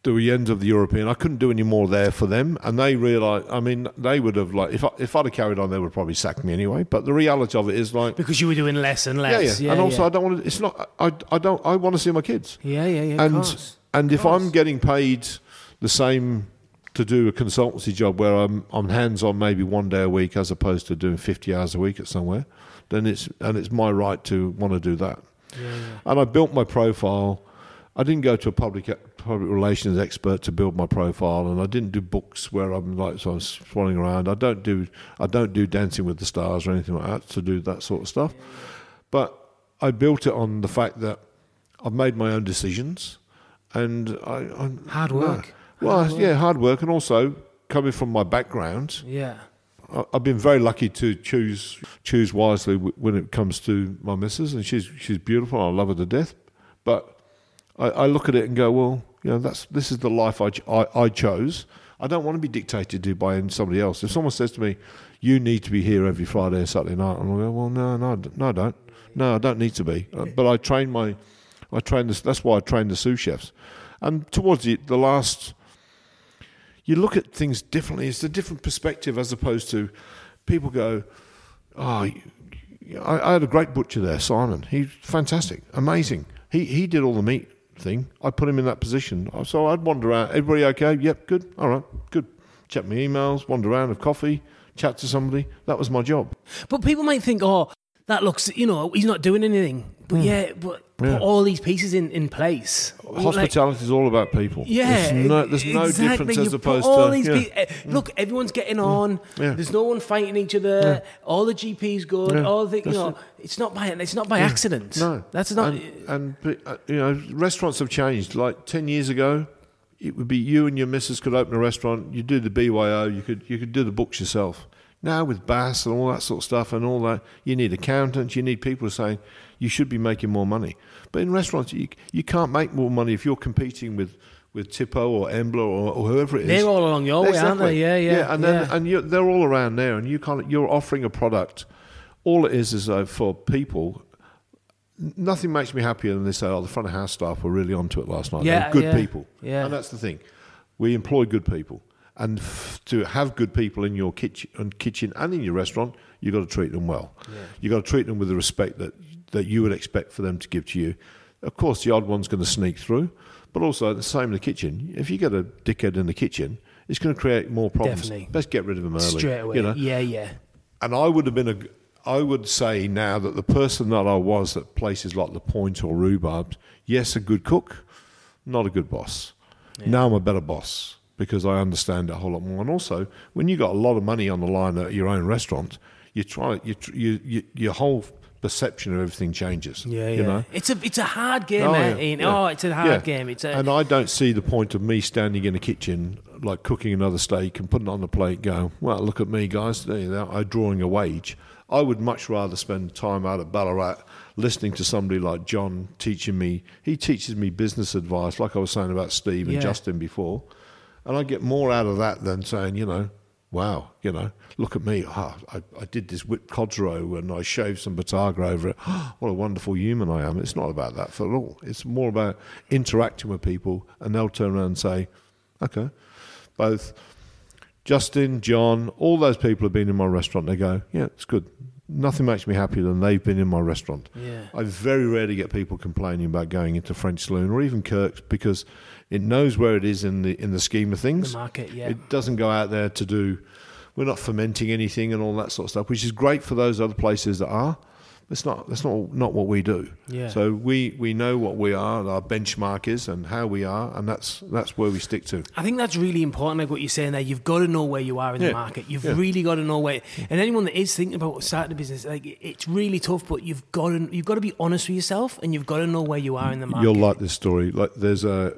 the end of the European, I couldn't do any more there for them, and they realised. I mean, they would have like if I, if I'd have carried on, they would probably sack me anyway. But the reality of it is like. Because you were doing less and Yeah, less. yeah, and also I don't want to. It's not. I, I don't. I want to see my kids yeah, yeah, yeah. of and course. and if. I'm getting paid the same to do a consultancy job where I'm I'm hands on maybe one day a week as opposed to doing 50 hours a week at somewhere, then it's and it's my right to want to do that. And I built my profile. I didn't go to a public public relations expert to build my profile, and I didn't do books where I'm like so I'm swanning around. I don't do I don't do Dancing with the Stars or anything like that to do that sort of stuff. But I built it on the fact that I've made my own decisions, and I, I Hard no. Well, Hard yeah, hard work, and also coming from my background, yeah. I- I've been very lucky to choose choose wisely when it comes to my missus, and she's she's beautiful. I love her to death, but I, I look at it and go, well, you know, that's this is the life I, ch- I, I chose. I don't want to be dictated to by somebody else. If someone says to me, "You need to be here every Friday and Saturday night," and I go, "Well, no, no, no, I don't. No, I don't need to be." Uh, But I train my, I train this. That's why I train the sous chefs, and towards the the last you look at things differently. It's a different perspective as opposed to people go, oh, I, I had a great butcher there, Simon. He's fantastic, amazing. He he did all the meat thing. I put him in that position. Oh, so I'd wander around. Everybody okay? Yep, good. All right, good. Check my emails, wander around, have coffee, chat to somebody. That was my job. But people might think, oh, that looks, you know, he's not doing anything. But yeah, but Hmm. Yeah. put all these pieces in, in place. Like- Hospitality is all about people. yeah, there's no, there's no exactly. difference You as opposed all to these yeah. Hmm. peo- eh, Look, everyone's getting on. Yeah. There's no one fighting each other. All the GPs good. All the you That's know, it's not by it's not by accident. No, that's not. And, and but, uh, you know, restaurants have changed. Like ten years ago, it would be you and your missus could open a restaurant. You do the BYO. You could you could do the books yourself. Now with BAS and all that sort of stuff and all that, you need accountants. You need people saying you should be making more money. But in restaurants, you you can't make more money if you're competing with. With Tipo or Embla or, or whoever it is, They're all along your way, aren't they? Yeah, yeah, and then yeah. and they're all around there, and you can't. You're offering a product. All it is is uh, for people nothing makes me happier than they say, oh, the front of house staff were really onto it last night. Yeah, They're good yeah, people. yeah. And that's the thing. We employ good people. And f- to have good people in your kitchen, and kitchen and in your restaurant, you've got to treat them well. You've got to treat them with the respect that, that you would expect for them to give to you. Of course, the odd one's going to sneak through, but also the same in the kitchen. If you get a dickhead in the kitchen, it's going to create more problems. Definitely. Best get rid of them early. straight away. You know? Yeah, yeah. and I would have been a. I would say now that the person that I was at places like the Point or Rhubarb, yes, a good cook, not a good boss. Now I'm a better boss because I understand it a whole lot more. And also, when you've got a lot of money on the line at your own restaurant, you try you, tr- you, you your whole perception of everything changes. Yeah, yeah. You know? It's a it's a hard game, Oh, eh, yeah, Ian? yeah. Oh, it's a hard Yeah. game. It's a and I don't see the point of me standing in a kitchen, like cooking another steak and putting it on the plate, going, well, look at me, guys, there you are, I'm drawing a wage. I would much rather spend time out at Ballarat listening to somebody like John teaching me. He teaches me business advice, like I was saying about Steve and Yeah. Justin before, and I get more out of that than saying, you know, wow, you know, look at me. Ah, I, I did this whipped cod's roe and I shaved some bottarga over it. what a wonderful human I am. It's not about that for all. It's more about interacting with people, and they'll turn around and say, okay, both Justin, John, all those people have been in my restaurant. They go, yeah, it's good. Nothing makes me happier than they've been in my restaurant. Yeah. I very rarely get people complaining about going into French Saloon or even Kirk's because it knows where it is in the in the scheme of The things. market, yeah. It doesn't go out there to do. We're not fermenting anything and all that sort of stuff, which is great for those other places that are. It's not. That's not not what we do. Yeah. So we we know what we are, and our benchmark is, and how we are, and that's that's where we stick to. I think that's really important, like what you're saying there. You've got to know where you are in Yeah. the market. You've Yeah. really got to know where. And anyone that is thinking about starting a business, like it's really tough, but you've got to you've got to be honest with yourself, and you've got to know where you are in the market. You'll like this story. Like there's a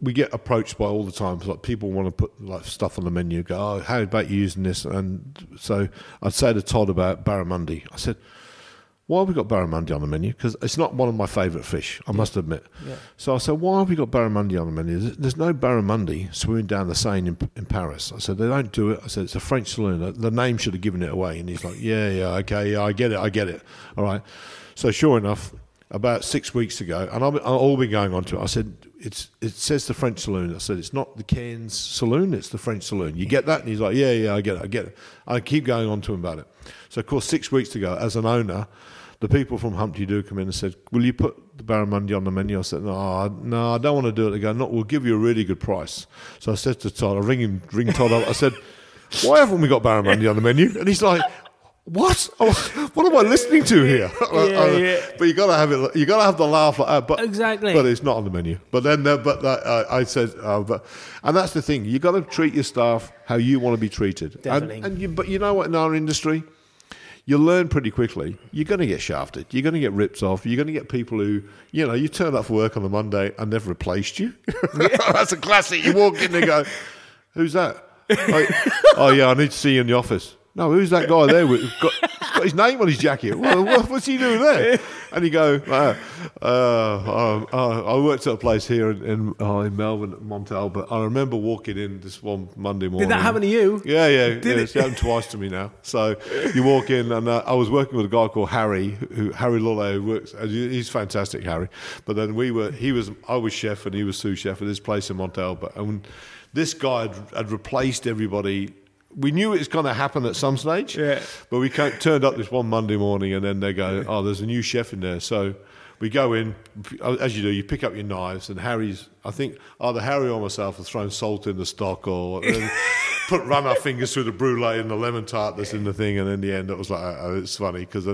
we get approached by all the time. Like people want to put like stuff on the menu. Go, oh, how about you using this? And so I'd say to Todd about barramundi. I said, why have we got barramundi on the menu? Because it's not one of my favourite fish. I must admit. Yeah. So I said, why have we got barramundi on the menu? There's, no barramundi swimming down the Seine in, in Paris. I said, they don't do it. I said, it's a French saloon. The name should have given it away. And he's like, yeah, yeah, okay, yeah, I get it, I get it. All right. So sure enough, about six weeks ago, and I've, I've all been going on to it. I said, it's it says the French saloon. I said, it's not the Cairns saloon, it's the French saloon. You get that? And he's like, yeah, yeah, I get it, I get it. I keep going on to him about it. So of course, six weeks ago, as an owner, the people from Humpty Doo come in and said, "Will you put the barramundi on the menu?" I said, "No, I- no, I don't want to do it." They go, "No, we'll give you a really good price." So I said to Todd, I ring him, ring Todd up. I said, "Why haven't we got barramundi on the menu?" And he's like. What? Oh, what am I listening to here? Yeah, yeah. But you got to have it. You got to have the laugh like that. But Exactly. But it's not on the menu. But then, uh, but uh, I said, uh, but, and that's the thing. You got to treat your staff how you want to be treated. And- Definitely. and you, but you know what? In our industry, you learn pretty quickly. You're going to get shafted. You're going to get ripped off. You're going to get people who, you know, you turn up for work on a Monday and they've replaced you. That's a classic. You walk in and go, "Who's that?" Like, oh yeah, I need to see you in the office. No, who's that guy there? With, got, he's got his name on his jacket. Well, what, what's he doing there? And you go, uh, uh, uh, I worked at a place here in in, uh, in Melbourne, at Montel, but I remember walking in this one Monday morning. Did that happen to you? Yeah, yeah, yeah. it? It's happened twice to me now. So you walk in, and uh, I was working with a guy called Harry, who Harry Lulle, who works. And he's fantastic, Harry. But then we were, he was, I was chef, and he was sous chef at this place in Montalba. And this guy had, had replaced everybody. We knew it was going to happen at some stage, Yeah. but we turned up this one Monday morning, and then they go, "Oh, there's a new chef in there." So we go in, uh, as you do. You pick up your knives, and Harry's. I think either Harry or myself have thrown salt in the stock, or put run our fingers through the brulee and the lemon tart that's in the thing, and in the end, it was like, oh, it's funny because,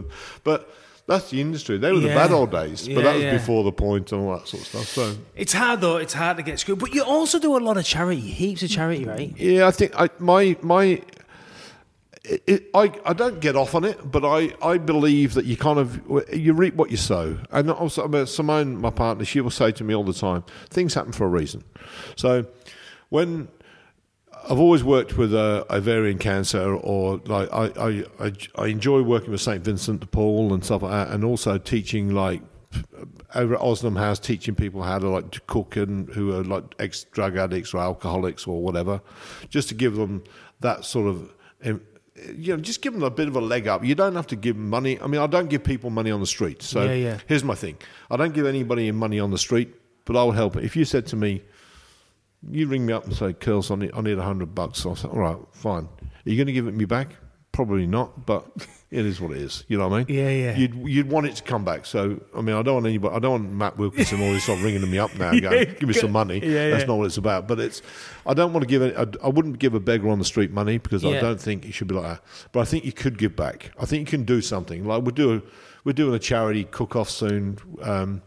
but. That's the industry. They were the bad old days, Yeah, but that was yeah. before the point and all that sort of stuff. So, It's hard though. It's hard to get screwed. But you also do a lot of charity, heaps of charity, mm-hmm. right? Yeah, I think I, my my. It, it, I, I don't get off on it, but I, I believe that you kind of you reap what you sow, and also I mean, Simone, my partner, she will say to me all the time, things happen for a reason. So when I've always worked with uh, ovarian cancer, or like I, I, I, I enjoy working with Saint Vincent de Paul and stuff like that, and also teaching like over at Ozanam House, teaching people how to like to cook and who are like ex drug addicts or alcoholics or whatever, just to give them that sort of. You know, just give them a bit of a leg up. You don't have to give them money. I mean, I don't give people money on the street. So Yeah, yeah. here's my thing: I don't give anybody money on the street, but I will help. If you said to me, you ring me up and say, "Curls, I need, I need a hundred bucks." I'll say, "All right, fine. Are you going to give it me back?" Probably not, but it is what it is. You know what I mean? Yeah, yeah. You'd you'd want it to come back. So I mean, I don't want anybody. I don't want Matt Wilkinson always start ringing me up now, and going, "Give me some money." Yeah, That's yeah. not what it's about. But it's. I don't want to give it. I, I wouldn't give a beggar on the street money because I don't think it should be like that. But I think you could give back. I think you can do something. Like we're doing, we're doing a charity cook-off soon. Um,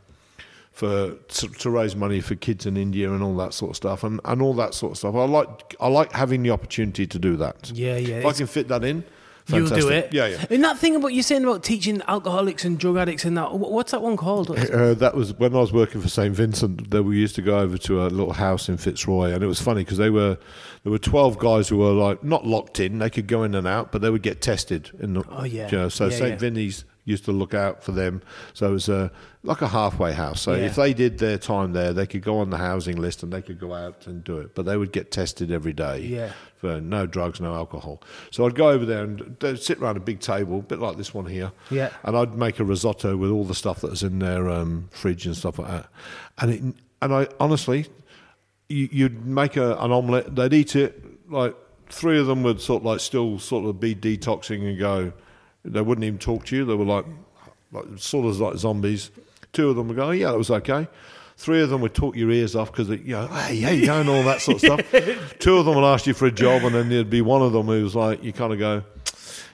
for to, to raise money for kids in India and all that sort of stuff and, and all that sort of stuff. I like I like having the opportunity to do that. Yeah, yeah. If I can fit that in, You'll do it. Yeah, yeah. And that thing about you saying about teaching alcoholics and drug addicts and that. What's that one called? Uh, that was when I was working for St Vincent. That we used to go over to a little house in Fitzroy, and it was funny because they were there were twelve guys who were like not locked in; they could go in and out, but they would get tested. In the, Oh, yeah. you know, so Yeah, St yeah. Vinny's used to look out for them. So it was uh, like a halfway house. So Yeah. if they did their time there, they could go on the housing list and they could go out and do it. But they would get tested every day Yeah. for no drugs, no alcohol. So I'd go over there and sit around a big table, a bit like this one here. Yeah. And I'd make a risotto with all the stuff that was in their um, fridge and stuff like that. And it, and I honestly, you, you'd make a, an omelette. They'd eat it. Like three of them would sort of like still sort of be detoxing and go. They wouldn't even talk to you. They were like, like sort of like zombies. Two of them would go, "Oh, yeah, that was okay. Three of them would talk your ears off because you know, hey, how you going, all that sort of stuff. Two of them would ask you for a job, and then there'd be one of them who was like, you kind of go,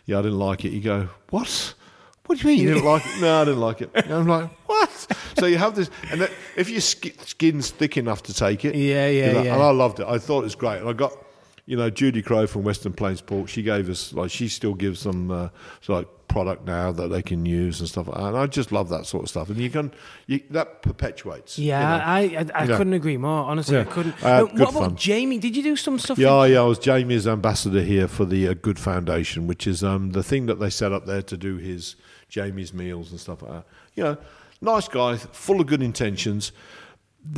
yeah, I didn't like it. You go, what? What do you mean you didn't like it? No, I didn't like it. And I'm like, what? So you have this, and then if your sk- skin's thick enough to take it, Yeah, yeah, know, yeah. And I loved it. I thought it was great. And I got, you know, Judy Crow from Western Plains Pork. She gave us like she still gives them uh, like product now that they can use and stuff like. And I just love that sort of stuff. And you can you, that perpetuates. you Yeah, know. I I, I Yeah. couldn't agree more. Honestly, I couldn't. I had Uh, good what about. Jamie? Did you do some stuff? Yeah, in- yeah, I was Jamie's ambassador here for the uh, Good Foundation, which is um, the thing that they set up there to do his Jamie's meals and stuff like that. You know, nice guy, full of good intentions.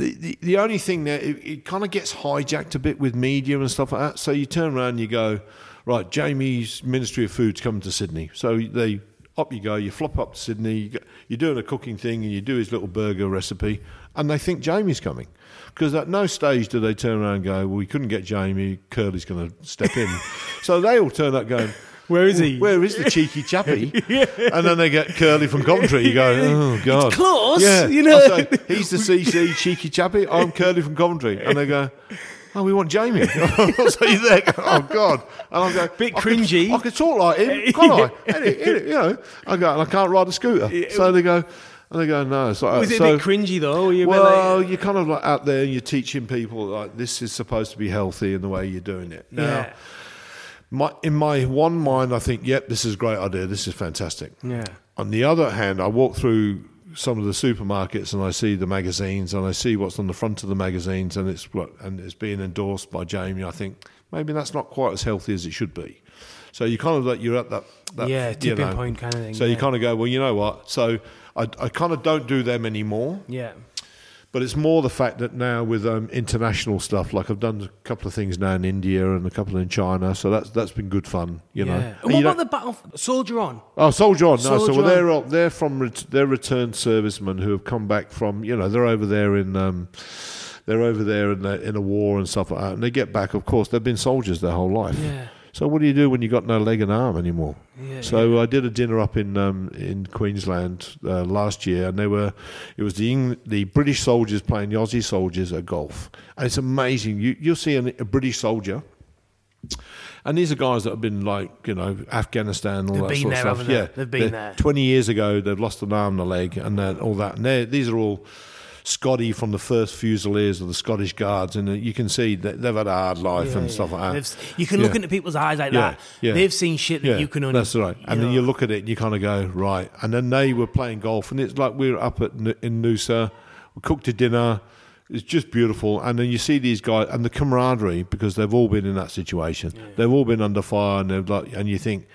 The, the, the only thing there, it, it kind of gets hijacked a bit with media and stuff like that. So you turn around and you go, right, Jamie's Ministry of Food's coming to Sydney. So they up you go, you flop up to Sydney, you go, you're doing a cooking thing and you do his little burger recipe, and they think Jamie's coming. Because at no stage do they turn around and go, well, we couldn't get Jamie, Curly's going to step in. so they all turn up going, Where is he? Where is the cheeky chappy? And then they get Curly from Coventry. You go, oh, God. it's close, Yeah. you know. Say, He's the CC cheeky chappy. I'm Curly from Coventry. And they go, Oh, we want Jamie. so you there, go, oh God! And I go, Bit I could- cringy. I could talk like him, can't I? Any- any- you know, I go, and I can't ride a scooter. So they go, and they go, no. It's like, Was it so, a bit cringy though? You well, like, you're kind of like out there and you're teaching people like this is supposed to be healthy in the way you're doing it. Now, yeah, my, in my one mind, I think, yep, this is a great idea. This is fantastic. yeah, On the other hand, I walk through some of the supermarkets and I see the magazines and I see what's on the front of the magazines and it's and it's being endorsed by Jamie. I think maybe that's not quite as healthy as it should be. So you kind of like you're at that, that yeah, you tipping know. point kind of thing. So yeah. you kind of go, well, you know what? So I, I kind of don't do them anymore. yeah, But it's more the fact that now with um, international stuff, like I've done a couple of things now in India and a couple in China, so that's that's been good fun, you know. yeah. And And you what about the battle? Soldier on. Oh, Soldier On. No, Soldier so On. they're all- they're from ret- they're returned servicemen who have come back from you know they're over there in um, they're over there in the, in a war and stuff like that, and they get back. Of course, they've been soldiers their whole life. Yeah, So what do you do when you got no leg and arm anymore? yeah. So I did a dinner up in um, in Queensland uh, last year, and they were it was the Eng- the British soldiers playing the Aussie soldiers at golf, and it's amazing. You you'll see an, a British soldier. And these are guys that have been like, you know, Afghanistan, all They've that sort there, of stuff. they? Yeah, They've been there. Twenty years ago, they've lost an arm and a leg, and all that. And these are all Scotty from the first Fusiliers of the Scottish Guards, and uh, you can see that they've had a hard life Yeah, and yeah. stuff like that. They've- You can look Yeah. into people's eyes like Yeah, that. yeah. They've seen shit that you can only. That's right. And then know. you look at it and you kind of go, right. And then they were playing golf, and it's like we were up at in Noosa, we cooked a dinner. It's just beautiful. And then you see these guys and the camaraderie because they've all been in that situation. They've all been under fire, and they're like, and you think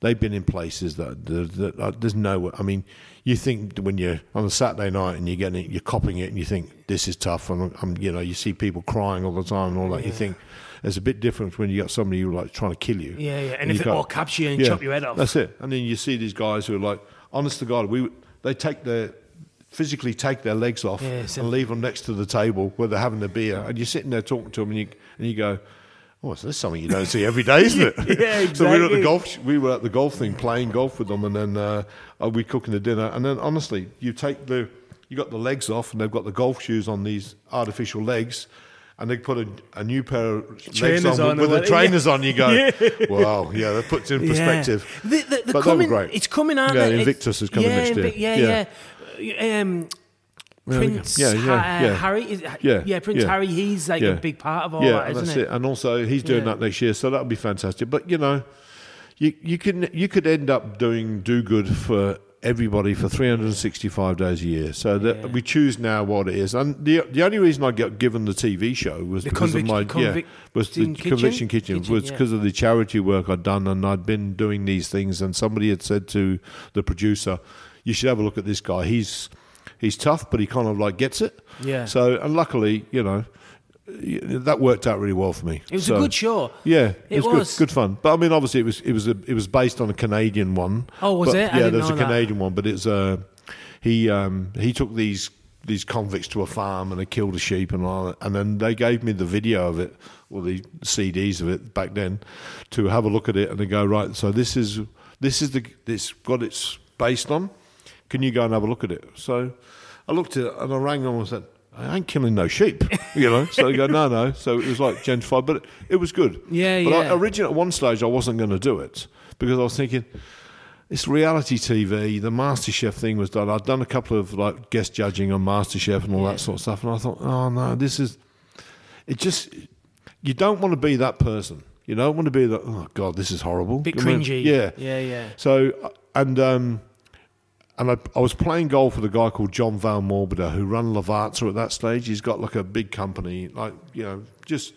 they've been in places that, that, that uh, there's no. I mean, you think when you're on a Saturday night and you're getting it, you're copping it, and you think this is tough, and I'm, you know, you see people crying all the time and all that. You think there's a bit different when you got somebody who like trying to kill you. Yeah, yeah. And you if it all capture you and chop your head off. That's it. And then you see these guys who are like, honest to God, we they take their physically take their legs off Yeah, and leave them next to the table where they're having a beer, and you're sitting there talking to them, and you and you go. Oh, so this is something you don't see every day, isn't it? Yeah, exactly. So we were at the golf. We were at the golf thing, playing golf with them, and then uh, uh, we cooking the dinner. And then, honestly, you take the, you got the legs off, and they've got the golf shoes on these artificial legs, and they put a, a new pair of legs Trainers on, on with, with the trainers on. You go, Yeah. wow, yeah, that puts in perspective. Yeah. The, the, the But coming, great. It's coming out. Yeah. Invictus is coming yeah, next year. Invic- yeah, Yeah. yeah. Um, There we go. Prince Yeah, yeah, yeah. Harry, is, Yeah, yeah, Prince yeah. Harry. He's like Yeah. a big part of all yeah, that, isn't that's it? it. And also, he's doing that next year, so that'll be fantastic. But you know, you you can you could end up doing do good for everybody for 365 days a year. So that we choose now what it is. And the the only reason I got given the TV show was The because of my yeah was the Kitchen? conviction kitchen, Kitchen, was because of the charity work I'd done and I'd been doing these things and somebody had said to the producer, "You should have a look at this guy. He's he's tough, but he kind of like gets it." Yeah. So and luckily, you know. That worked out really well for me. It was So- a good show. yeah, it, It was, was. good, good fun. But I mean, obviously, it was it was a, it was based on a Canadian one. Oh, was But, it? I Yeah, there's a that. Canadian one, but it's uh, he um, he took these these convicts to a farm and they killed a sheep and all that, and then they gave me the video of it or the CDs of it back then to have a look at it and they go right. So this is this is the this got it's based on. Can you go and have a look at it? So I looked at it and I rang them and said. I ain't killing no sheep, you know. So they go, no, no. So it was like gentrified, but it, it was good. Yeah, but yeah. I, originally, at one stage, I wasn't going to do it because I was thinking, it's reality TV. The MasterChef thing was done. I'd done a couple of like guest judging on MasterChef and all that sort of stuff, and I thought, oh no, this is. It just you don't want to be that person. You don't want to be that. Oh God, this is horrible. Bit I mean, cringy. yeah, Yeah, yeah. so and um, and I, I was playing golf with a guy called John Valmorbida who ran Lavazza at that stage. He's got like a big company, like you know, just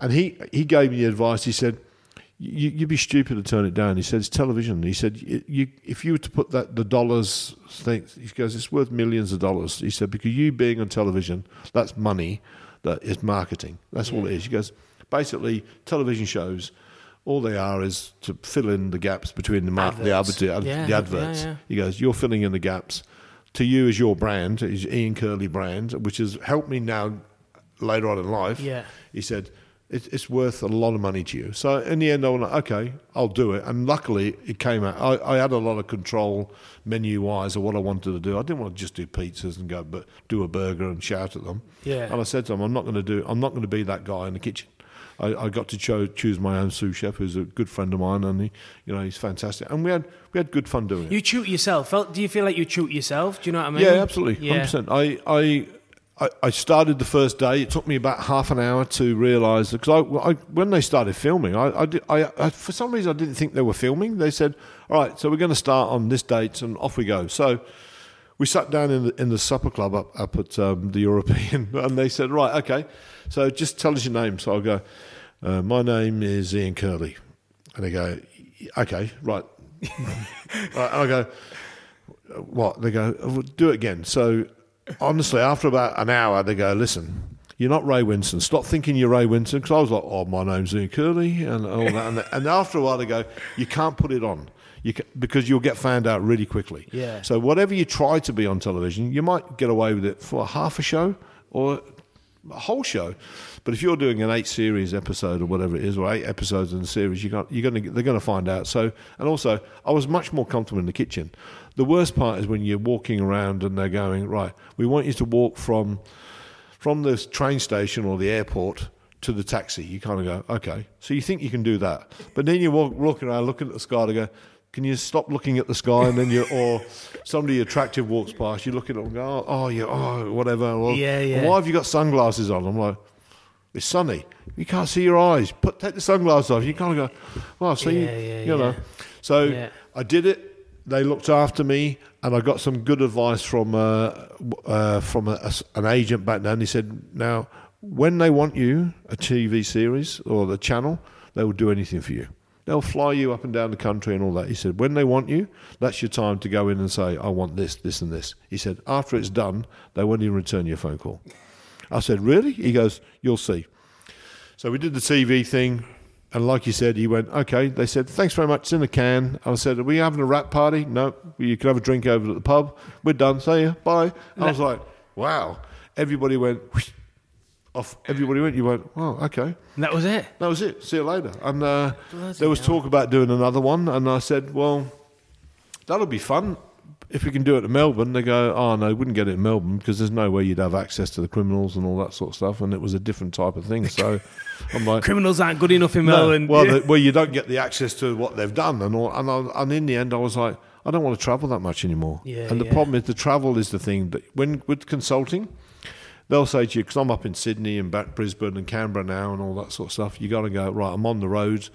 and he he gave me the advice. He said. You, you'd be stupid to turn it down. He said it's television. He said you, if you were to put that the dollars thing, he goes it's worth millions of dollars. He said because you being on television, that's money, that is marketing. That's all it is. He goes basically television shows all they are is to fill in the gaps between the mar- the, Adverts. adver- Yeah, the adverts. yeah, yeah. He goes, you're filling in the gaps. To you as your brand, is Ian Curley brand, which has helped me now later on in life. Yeah. He said, it's, it's worth a lot of money to you. So in the end, I was like, okay, I'll do it. And luckily, it came out. I, I had a lot of control menu wise of what I wanted to do. I didn't want to just do pizzas and go, but do a burger and shout at them. Yeah. And I said to him, I'm not going to do. I'm not going to be that guy in the kitchen. I, I got to cho- choose my own sous chef, who's a good friend of mine, and he, you know, he's fantastic. And we had we had good fun doing it. You shoot yourself. Felt, do you feel like you shoot yourself? Do you know what I mean? Yeah, absolutely, Yeah. hundred percent. I, I, I, I started the first day. It took me about half an hour to realise because I, I, when they started filming, I, I, did, I, I, for some reason, I didn't think they were filming. They said, "All right, so we're going to start on this date, and off we go." So we sat down in the, in the supper club up, up at um, the European, and they said, "Right, okay, so just tell us your name." So I'll go, uh, "My name is Ian Curley," and they go, "Okay, right." right I go, what? They go, "Oh, do it again. So honestly, after about an hour, they go, listen, you're not Ray Winstone. Stop thinking you're Ray Winstone. Because I was like, oh, my name's Ian Curley and all that. And, and after a while, they go, you can't put it on. You ca because you'll get found out really quickly. Yeah. So whatever you try to be on television, you might get away with it for half a show or a whole show. But if you're doing an eight series episode or whatever it is, or eight episodes in the series, you got, you're going to they're going to find out. So, and also, I was much more comfortable in the kitchen. The worst part is when you're walking around and they're going right. We want you to walk from from the train station or the airport to the taxi. You kind of go, okay. So you think you can do that, but then you walk walking around looking at the sky. They go. Can you stop looking at the sky and then you or somebody attractive walks past, you look at them and go, oh, oh yeah, oh, whatever. Yeah, yeah. Why have you got sunglasses on? I'm like, it's sunny. You can't see your eyes. Put take the sunglasses off. You kind of go, well, so you, Yeah, yeah, you know. So Yeah. I did it. They looked after me, and I got some good advice from uh, uh, from a, a an agent back then. He said, now when they want you a TV series or the channel, they will do anything for you. They'll fly you up and down the country and all that. He said, when they want you, that's your time to go in and say, I want this, this, and this. He said, after it's done, they won't even return your phone call. I said, really? He goes, you'll see. So we did the TV thing, and like you said, he went, okay. They said, thanks very much. It's in the can. I said, are we having a rap party? No. You can have a drink over at the pub. We're done. See ya. Bye. I was like, wow. Everybody went whoosh, off. Everybody went. You went, oh, okay. And that was it. That was it. See you later. And uh, there was talk about doing another one, and I said, well, that'll be fun. If we can do it in Melbourne, they go, oh no, we wouldn't get it in Melbourne because there's no way you'd have access to the criminals and all that sort of stuff, and it was a different type of thing. So I'm like, Criminals aren't good enough in no, Melbourne. well, the, well, you don't get the access to what they've done, and all, and, I, and in the end, I was like, I don't want to travel that much anymore. Yeah, and the yeah. problem is the travel is the thing that when with consulting, they'll say to you because I'm up in Sydney and back Brisbane and Canberra now and all that sort of stuff. You got to go right. I'm on the road.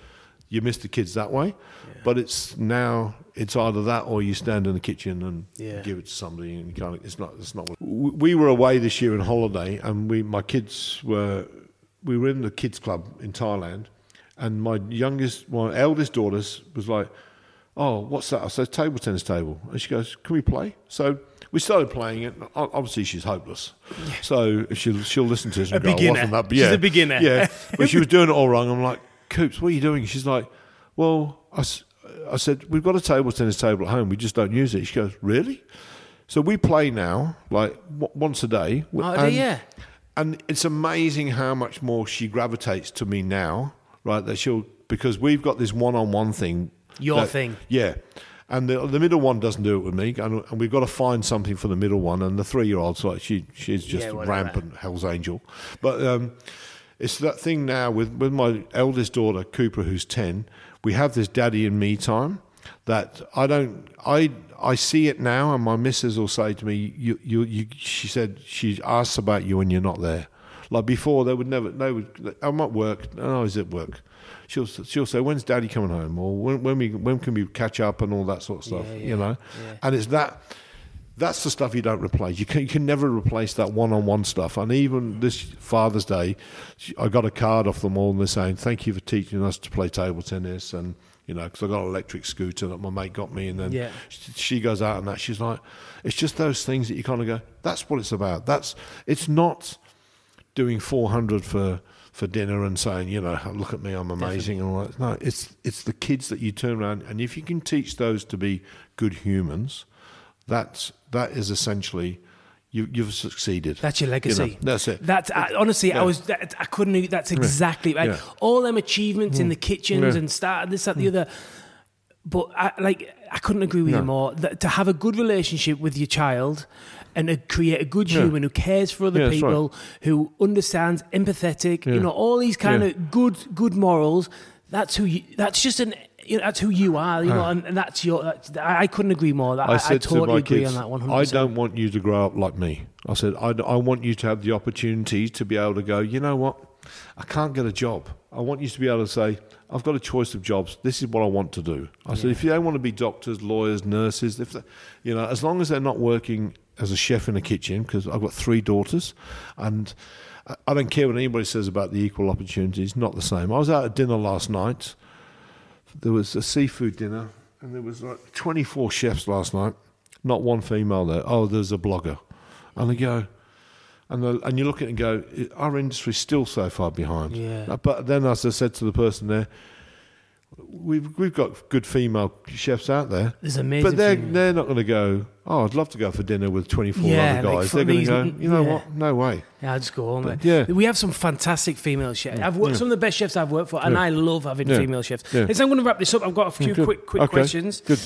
You miss the kids that way. But it's now it's either that or you stand in the kitchen and Yeah. give it to somebody and you can't. It's not. It's not. We we were away this year on holiday and we my kids were we were in the kids club in Thailand and my youngest my eldest daughters was like. Oh, what's that? I said, table tennis table. And she goes, Can we play? So we started playing it. Obviously, she's hopeless. So she'll, she'll listen to us and A go, beginner. That? She's a beginner. Yeah. But she was doing it all wrong. I'm like, Coops, what are you doing? She's like, Well, I, I said, We've got a table tennis table at home. We just don't use it. She goes, Really? So we play now, like w- once a day. Oh, and, yeah. and it's amazing how much more she gravitates to me now, right? That she'll because we've got this one-on-one thing. Your that- thing. yeah. And the, the middle one doesn't do it with me, and, and we've got to find something for the middle one. And the three-year-old's like she she's just Yeah, rampant hell's angel. But um, it's that thing now with with my eldest daughter Cooper, who's ten. We have this daddy and me time that I don't I I see it now, and my missus will say to me, "You you you." She said she asks about you when you're not there. Like before, they would never. They would. I'm at work. Oh, is it work? She'll she'll say, "When's Daddy coming home?" Or when when we when can we catch up and all that sort of stuff. Yeah, yeah, you know, yeah. and it's that. That's the stuff you don't replace. You can you can never replace that one-on-one stuff. And even this Father's Day, I got a card off them all, and they're saying thank you for teaching us to play table tennis, and you know, because I got an electric scooter that my mate got me, and then Yeah. she- goes out and that she's like, it's just those things that you kind of go, that's what it's about. That's it's not doing 400 for for dinner and saying, you know, look at me, I'm amazing and all that. No, it's it's the kids that you turn around and if you can teach those to be good humans, that's that is essentially you you've succeeded. That's your You know, legacy. that's it. That's I, honestly, I was. That, I couldn't. That's exactly right. Yeah. Mm. All them achievements in the kitchens Yeah. and start this, that, the other. But I, like, I couldn't agree with you more. That, to have a good relationship with your child and to create a good Yeah. human who cares for other Yeah, that's right. people, who understands, empathetic, you know, all these kind Yeah. of good, good morals. That's who you. That's just an. You know, that's who you are, you know, and, and that's your. That's, I, couldn't agree more. That, I, I, totally agree kids, on that one. I don't want you to grow up like me. I said, I, I want you to have the opportunity to be able to go, you know what? I can't get a job. I want you to be able to say, I've got a choice of jobs. This is what I want to do. I said, if you don't want to be doctors, lawyers, nurses, if you know, as long as they're not working as a chef in a kitchen, because I've got three daughters, and I- I don't care what anybody says about the equal opportunities. Not the same. I was out at dinner last night there was a seafood dinner, and there was like 24 chefs last night. Not one female there. Oh, there's a blogger, and they go, and the, and you look at it and go, our industry's still so far behind. Yeah. Uh, But then, as I said to the person there, we've we've got good female chefs out there. There's amazing. But they're, female- they're not going to go, oh, I'd love to go for dinner with 24 Yeah, other guys. they're going to go, you know yeah. what? No way. Yeah, I'll just go home. But, yeah. we have some fantastic female chefs. Mm. I've worked some of the best chefs I've worked for, and Yeah. I love having Yeah. female chefs. Yeah. Listen, I'm going to wrap this up. I've got a few quick, quick Okay. questions. Good.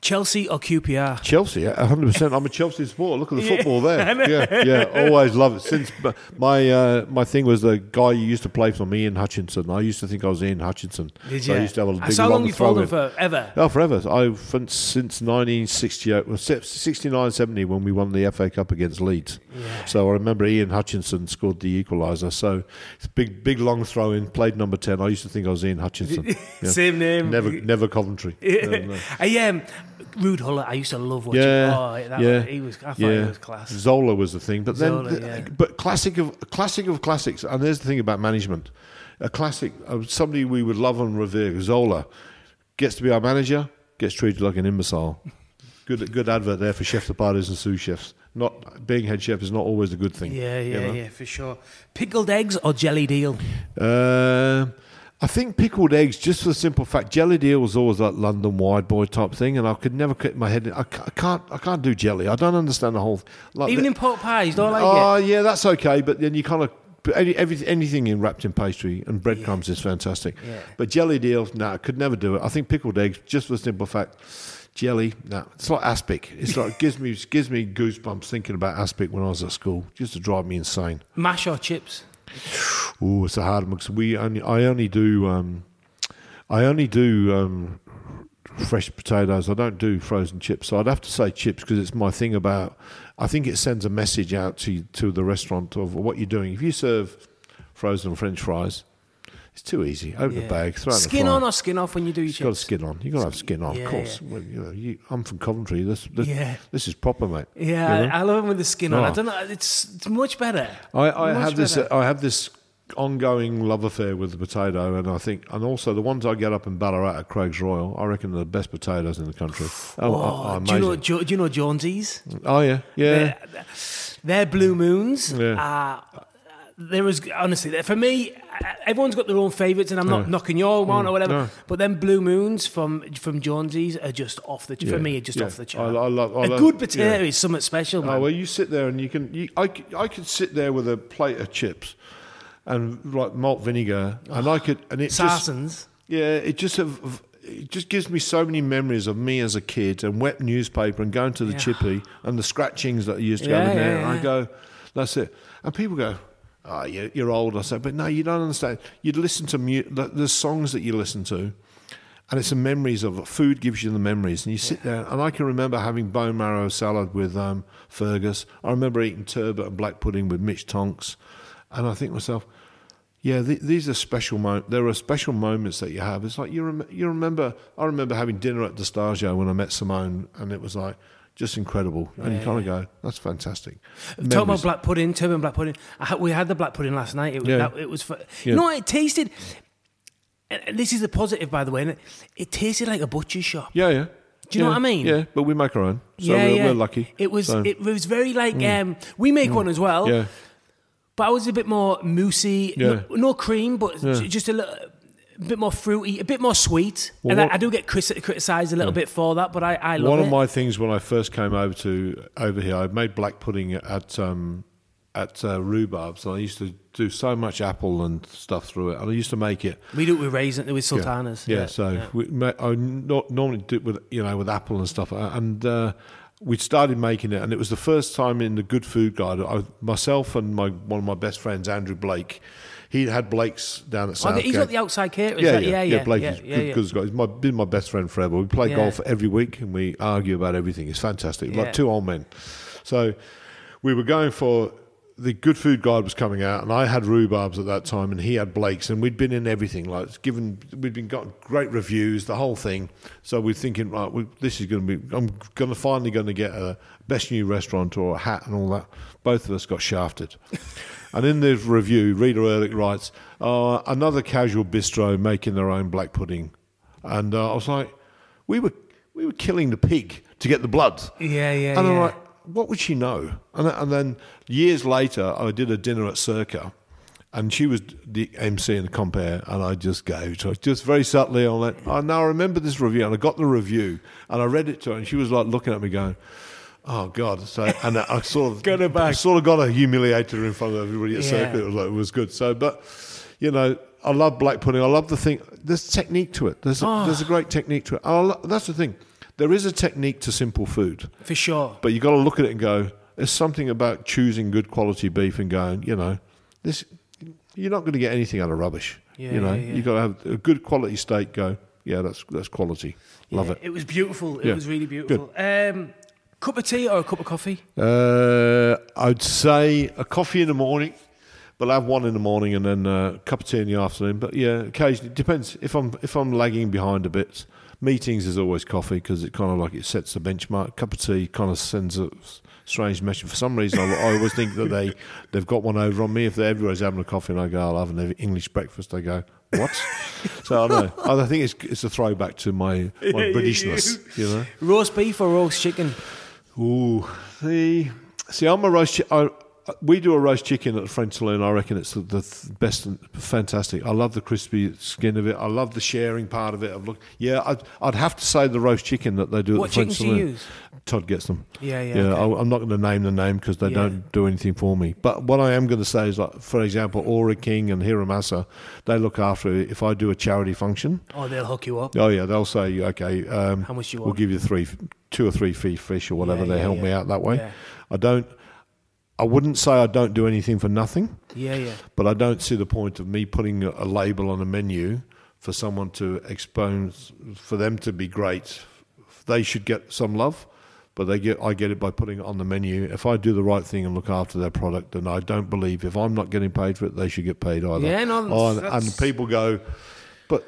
Chelsea or QPR? Chelsea, 100%. I'm a Chelsea supporter. Look at the Yeah. football there. Yeah, yeah, always love it. Since my uh, my thing was the guy who used to play for me, Ian Hutchinson. I used to think I was Ian Hutchinson. Did So you? I used to have a I big how long long you followed in. them for ever. Oh, forever. I've since 1968, well, 69 70 when we won the FA Cup against Leeds. Yeah. So I remember Ian Hutchinson scored the equaliser. So it's big, big long throw in, played number 10. I used to think I was Ian Hutchinson. Yeah. Same name. Never, never Coventry. No, no. I um, Ruud Gullit. I used to love watching. Yeah, oh, that yeah, was, he was. I thought yeah. he was class. Zola was the thing, but then, Zola, yeah. but classic of classic of classics. And there's the thing about management. A classic, uh, somebody we would love and revere. Zola gets to be our manager, gets treated like an imbecile. Good, good advert there for chef de parties and sous chefs. Not being head chef is not always a good thing. Yeah, you yeah, know? yeah, for sure. Pickled eggs or jellied eel? Um, I think pickled eggs, just for the simple fact, jellied eel was always that London wide boy type thing, and I could never get my head in. I I can't, I can't do jelly. I don't understand the whole. Like Even the- in pork pies, don't like oh it. yeah, that's okay. But then you kind of any, every, anything in wrapped in pastry and breadcrumbs is fantastic. Yeah. But jellied eel, no, I could never do it. I think pickled eggs, just for the simple fact, jelly, no, it's like aspic. It's like it gives me gives me goosebumps thinking about aspic when I was at school, just to drive me insane. Mash or chips? Oh, it's a hard one because we only I only do um, I only do um, fresh potatoes. I don't do frozen chips. So I'd have to say chips because it's my thing about. I think it sends a message out to to the restaurant of what you're doing. If you serve frozen French fries, It's too easy. Open Yeah. the bag, throw it in the Skin on or skin off when you do your It's got chips? skin on. You've got to have skin on, Yeah, of course. Well, you know, you, I'm from Coventry. This, this, this is proper, mate. Yeah, You know? I, love it with the skin on. I Oh. don't know. It's, it's much better. I, I Much have this. I have this ongoing love affair with the potato, and I think, and also the ones I get up in Ballarat at Craig's Royal, I reckon are the best potatoes in the country. Oh, Oh, are- are do you know? do you know Jonesy's? oh yeah, yeah. Their, their blue moons. Yeah. are there was honestly for me. Everyone's got their own favourites, and I'm not Yeah. knocking your one or mm. whatever. no. But then blue moons from from Jonesy's are just off the. Yeah, For me, are just yeah. off the chart. I love, I a love- good potato yeah. is something special, oh, man. Oh well, you sit there and you can. You, I, I could sit there with a plate of chips and like malt vinegar, and I could, and it just Yeah, it just have, it just gives me so many memories of me as a kid and wet newspaper and going to the Yeah. chippy and the scratchings that I used to go in there. yeah, And I go, that's it. And people go, oh, you're, you're old. I say, but no, you don't understand. You'd listen to mu- songs that you listen to. And it's the memories of food gives you the memories, and you sit there. And I can remember having bone marrow salad with um, Fergus. I remember eating turbot and black pudding with Mitch Tonks, and I think to myself, yeah, th- these are special moments. There are special moments that you have. It's like you rem- you remember. I remember having dinner at Di Stasio when I met Simone, and it was like just incredible. And you kind of go, "That's fantastic." Talking about black pudding, turban black pudding. I, had- we had the black pudding last night. It was, Yeah. that, it was you know it tasted. This is the positive, by the way. and It, it tasted like a butcher's shop. yeah, yeah. Do you know what I mean? Yeah, but we make our own, so yeah, we're, yeah. we're lucky. It was So, it was very like um, we make one as well, yeah, but I was a bit more moussey. Yeah. No, no cream, but Yeah. just a little. A bit more fruity, a bit more sweet, Well, and what- I, I do get criti- criticised a little bit for that, but I, I love it One it. of my things when I first came over to over here, I made black pudding at um, at uh, rhubarbs, and I used to do so much apple and stuff through it, and I used to make it. we do it with raisin, with Yeah. sultanas. Yeah, so We I no- normally do it with you know with apple and stuff, uh, and uh, we started making it, and it was the first time in the Good Food Guide. I, myself and my one of my best friends, Andrew Blake, he had Blake's down at Oh, Southgate. he's got the outside catering. Yeah, Yeah, yeah, yeah, yeah. yeah. Blake yeah, is yeah, good, yeah. guy. He's my, been my best friend forever. We play golf every week and we argue about everything. It's fantastic, like two old men. So we were going for the Good Food Guide was coming out, and I had rhubarbs at that time, and he had Blake's, and we'd been in everything. Like given, we'd been got great reviews, the whole thing. So we're thinking, right, we, this is going to be. I'm going to finally going to get a best new restaurant or a hat and all that. Both of us got shafted. And in the review, Rita Erlich writes, uh, another casual bistro making their own black pudding. And uh, I was like, we were, we were killing the pig to get the blood. Yeah, yeah, And I'm yeah. like, what would she know? And, and then years later, I did a dinner at Circa. And she was the MC in the compare, and I just gave to her, just very subtly on that. Oh, now I remember this review, and I got the review, and I read it to her, and she was like looking at me, going, "Oh God!" So, and I sort of Got. I sort of got her humiliated in front of everybody at Yeah. Circa. It was like it was good. So, but you know, I love black pudding. I love the thing. There's technique to it. There's a, Oh. there's a great technique to it. I lo- that's the thing. There is a technique to simple food. for sure. But you got to look at it and go, there's something about choosing good quality beef and going, you know, this you're not going to get anything out of rubbish. Yeah, you know, yeah, yeah. you got to have a good quality steak. Go, yeah, that's that's quality. Love it. It was beautiful. It was really beautiful. Um, cup of tea or a cup of coffee? Uh, I'd say a coffee in the morning, but I'll have one in the morning and then uh, a cup of tea in the afternoon. But yeah, occasionally it depends if I'm if I'm lagging behind a bit. Meetings is always coffee because it kind of like it sets the benchmark. Cup of tea kind of sends a strange message. For some reason, I, I always think that they they've got one over on me. If they're everybody's having a coffee and I go, I'll have an English breakfast. They go, what? so I don't know. I think it's it's a throwback to my my Britishness. You know. Roast beef or roast chicken? Ooh, see, see, I'm a. Chi- I, uh, we do a roast chicken at the French Saloon. I reckon it's the, the best and fantastic. I love the crispy skin of it. I love the sharing part of it. I've looked, yeah, I'd, I'd have to say the roast chicken that they do at What the French chickens do you Saloon. use? Todd gets them. Yeah, yeah. Yeah, okay. I, I'm not going to name the name because they Yeah. don't do anything for me. But what I am going to say is, like, for example, Ora King and Hiramasa, they look after it. If I do a charity function, Oh, they'll hook you up. Oh yeah, they'll say okay. Um, How much do you We'll want? give you three, two or three free fish or whatever. Yeah, they yeah, help me out that way. I don't. I wouldn't say I don't do anything for nothing, Yeah, yeah. but I don't see the point of me putting a, a label on a menu for someone to expose, for them to be great. They should get some love, but they get I get it by putting it on the menu. If I do the right thing and look after their product, then I don't believe if I'm not getting paid for it, they should get paid either. Yeah, no, that's- Oh, and, and people go, but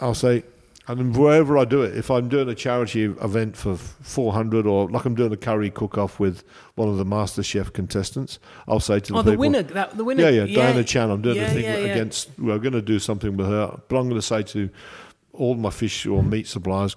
I'll say, and wherever I do it, if I'm doing a charity event for 400 or like I'm doing a curry cook-off with one of the Master Chef contestants, I'll say to the Oh, the people, winner, that, the winner. yeah, yeah, Diana Chan. I'm doing yeah, a thing yeah, yeah. against. We're going to do something with her, but I'm going to say to all my fish or meat suppliers,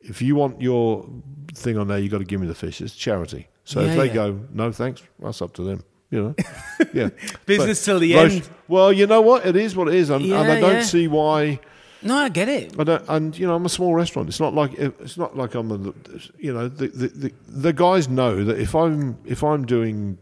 if you want your thing on there, you've got to give me the fish. It's charity. So Yeah, if they yeah. go, no thanks, that's up to them. You know, yeah. Business But till the roast- end. Well, you know what? It is what it is, and, and I don't yeah. see why. No, I get it. I don't, and you know, I'm a small restaurant. It's not like it's not like I'm a, you know, the, the the the guys know that if I'm if I'm doing,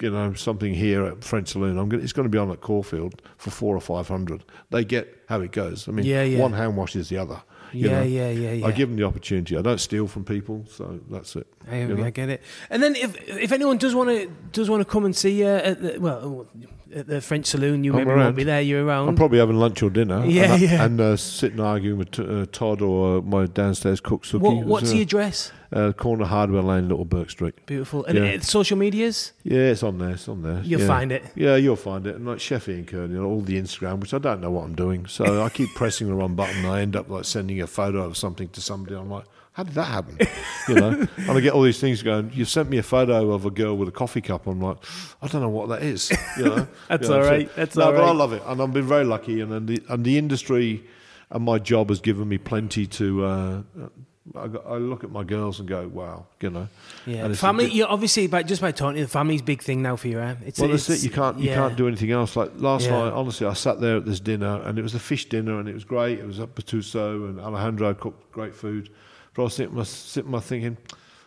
you know, something here at French Saloon, I'm gonna, it's going to be on at Caulfield for four or five hundred. They get how it goes. I mean, Yeah, yeah. one hand washes the other. you Yeah, know. yeah, yeah, yeah. I give them the opportunity. I don't steal from people, so that's it. I? I get it. And then if if anyone does want to does want to come and see you at the well at the French saloon, you I'm maybe around. won't be there. You're I'm probably having lunch or dinner. Yeah, and, yeah. And uh, sitting arguing with uh, Todd or uh, my downstairs cook Suki. what, what's the uh, address? uh, corner Hardware Lane, Little Burke Street. Beautiful. And yeah. social medias, Yeah, it's on there. It's on there. you'll yeah. find it. Yeah, you'll find it. And like Chef and Kearney, all the Instagram, which I don't know what I'm doing. So I keep pressing the wrong button. And I end up like sending a photo of something to somebody. I'm like, how did that happen? You know? and I get all these things going, you sent me a photo of a girl with a coffee cup. I'm like, I don't know what that is. You know? That's You know, all so- That's no, all but I love it. And I've been very lucky. And, and, the, and the industry and my job has given me plenty to. Uh, I, got- I look at my girls and go, wow, you know. Yeah, And it's a family. bit- You obviously, by just by talking, the family's big thing now for you. Eh? It's, well, that's it's- it. You can't you yeah. can't do anything else. Like last Yeah. night, honestly, I sat there at this dinner, and it was a fish dinner, and it was great. It was at Pastuso, and Alejandro cooked great food. But I was sitting, my, sitting there thinking,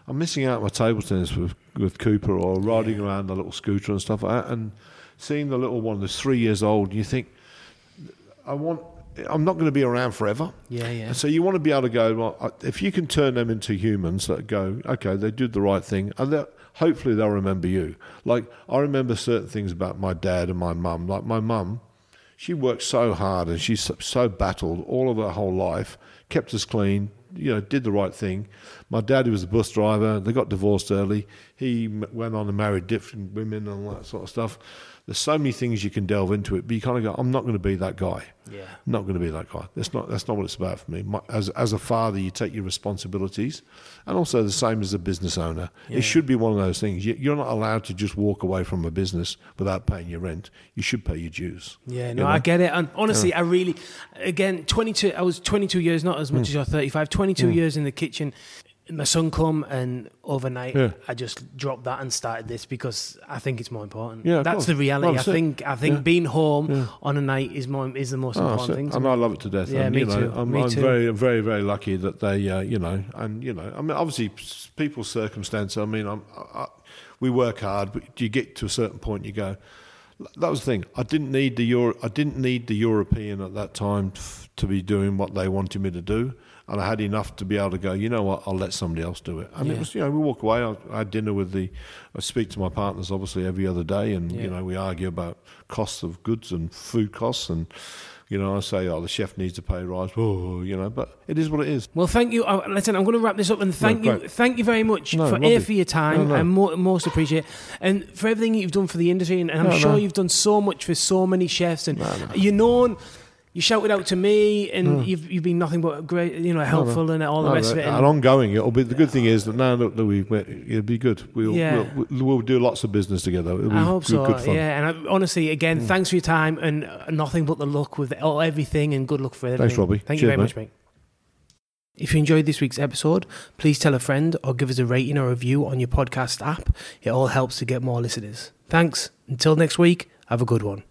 I'm missing out on my table tennis with with Cooper, or riding around the little scooter and stuff like that, and seeing the little one that's three years old. You think, I want. I'm not going to be around forever. Yeah, yeah. And so you want to be able to go, well, if you can turn them into humans that go, okay, they did the right thing, and hopefully they'll remember you. Like, I remember certain things about my dad and my mum. Like, my mum, she worked so hard and she's so battled all of her whole life, kept us clean, you know, did the right thing. My dad, was a bus driver, they got divorced early. He went on and married different women and all that sort of stuff. There's so many things you can delve into it, but you kind of go, I'm not going to be that guy. Yeah. I'm not going to be that guy. That's not that's not what it's about for me. My, as as a father, you take your responsibilities, and also the same as a business owner. Yeah. It should be one of those things. You, you're not allowed to just walk away from a business without paying your rent. You should pay your dues. Yeah, you no, know? I get it. And honestly, I really, again, 22, I was 22 years, not as much Hmm. as you're 35, 22 years in the kitchen. My son come and overnight, Yeah. I just dropped that and started this because I think it's more important. Yeah, that's course. the reality. Well, I think I think Yeah. being home Yeah. on a night is more is the most Oh, important so- thing. and me. I love it to death. Yeah, and, me know, too. I'm, Me I'm too. very, very, very lucky that they, uh, you know, and you know, I mean, obviously, people's circumstance. I mean, I'm, I, I, we work hard, but you get to a certain point, you go. That was the thing. I didn't need the Euro, I didn't need the European at that time f- to be doing what they wanted me to do, and I had enough to be able to go. You know what? I'll let somebody else do it. And Yeah. it was, you know, we walk away. I, I had dinner with the. I speak to my partners obviously every other day, and Yeah. you know, we argue about costs of goods and food costs and. You know, I say, oh, the chef needs to pay a rise. Oh, you know, but it is what it is. Well, thank you. Uh, listen, I'm going to wrap this up and thank you, thank you very much No, for a for your time. No, no. I mo- most appreciate and for everything you've done for the industry. And, and I'm No, sure you've done so much for so many chefs. And you're known. You shouted out to me, and you've you've been nothing but great, you know, helpful and all the No, rest of no, it. and And ongoing, it'll be. The good thing is that now that we, it'll be good. We'll, Yeah. we'll, we'll, do lots of business together. It'll be I hope good, so. good fun. Yeah, and I, honestly, again, thanks for your time and uh, nothing but the luck with all, everything, and good luck for everything. Thanks, Robbie. Thank you Cheers, very much, mate. If you enjoyed this week's episode, please tell a friend or give us a rating or review on your podcast app. It all helps to get more listeners. Thanks. Until next week, have a good one.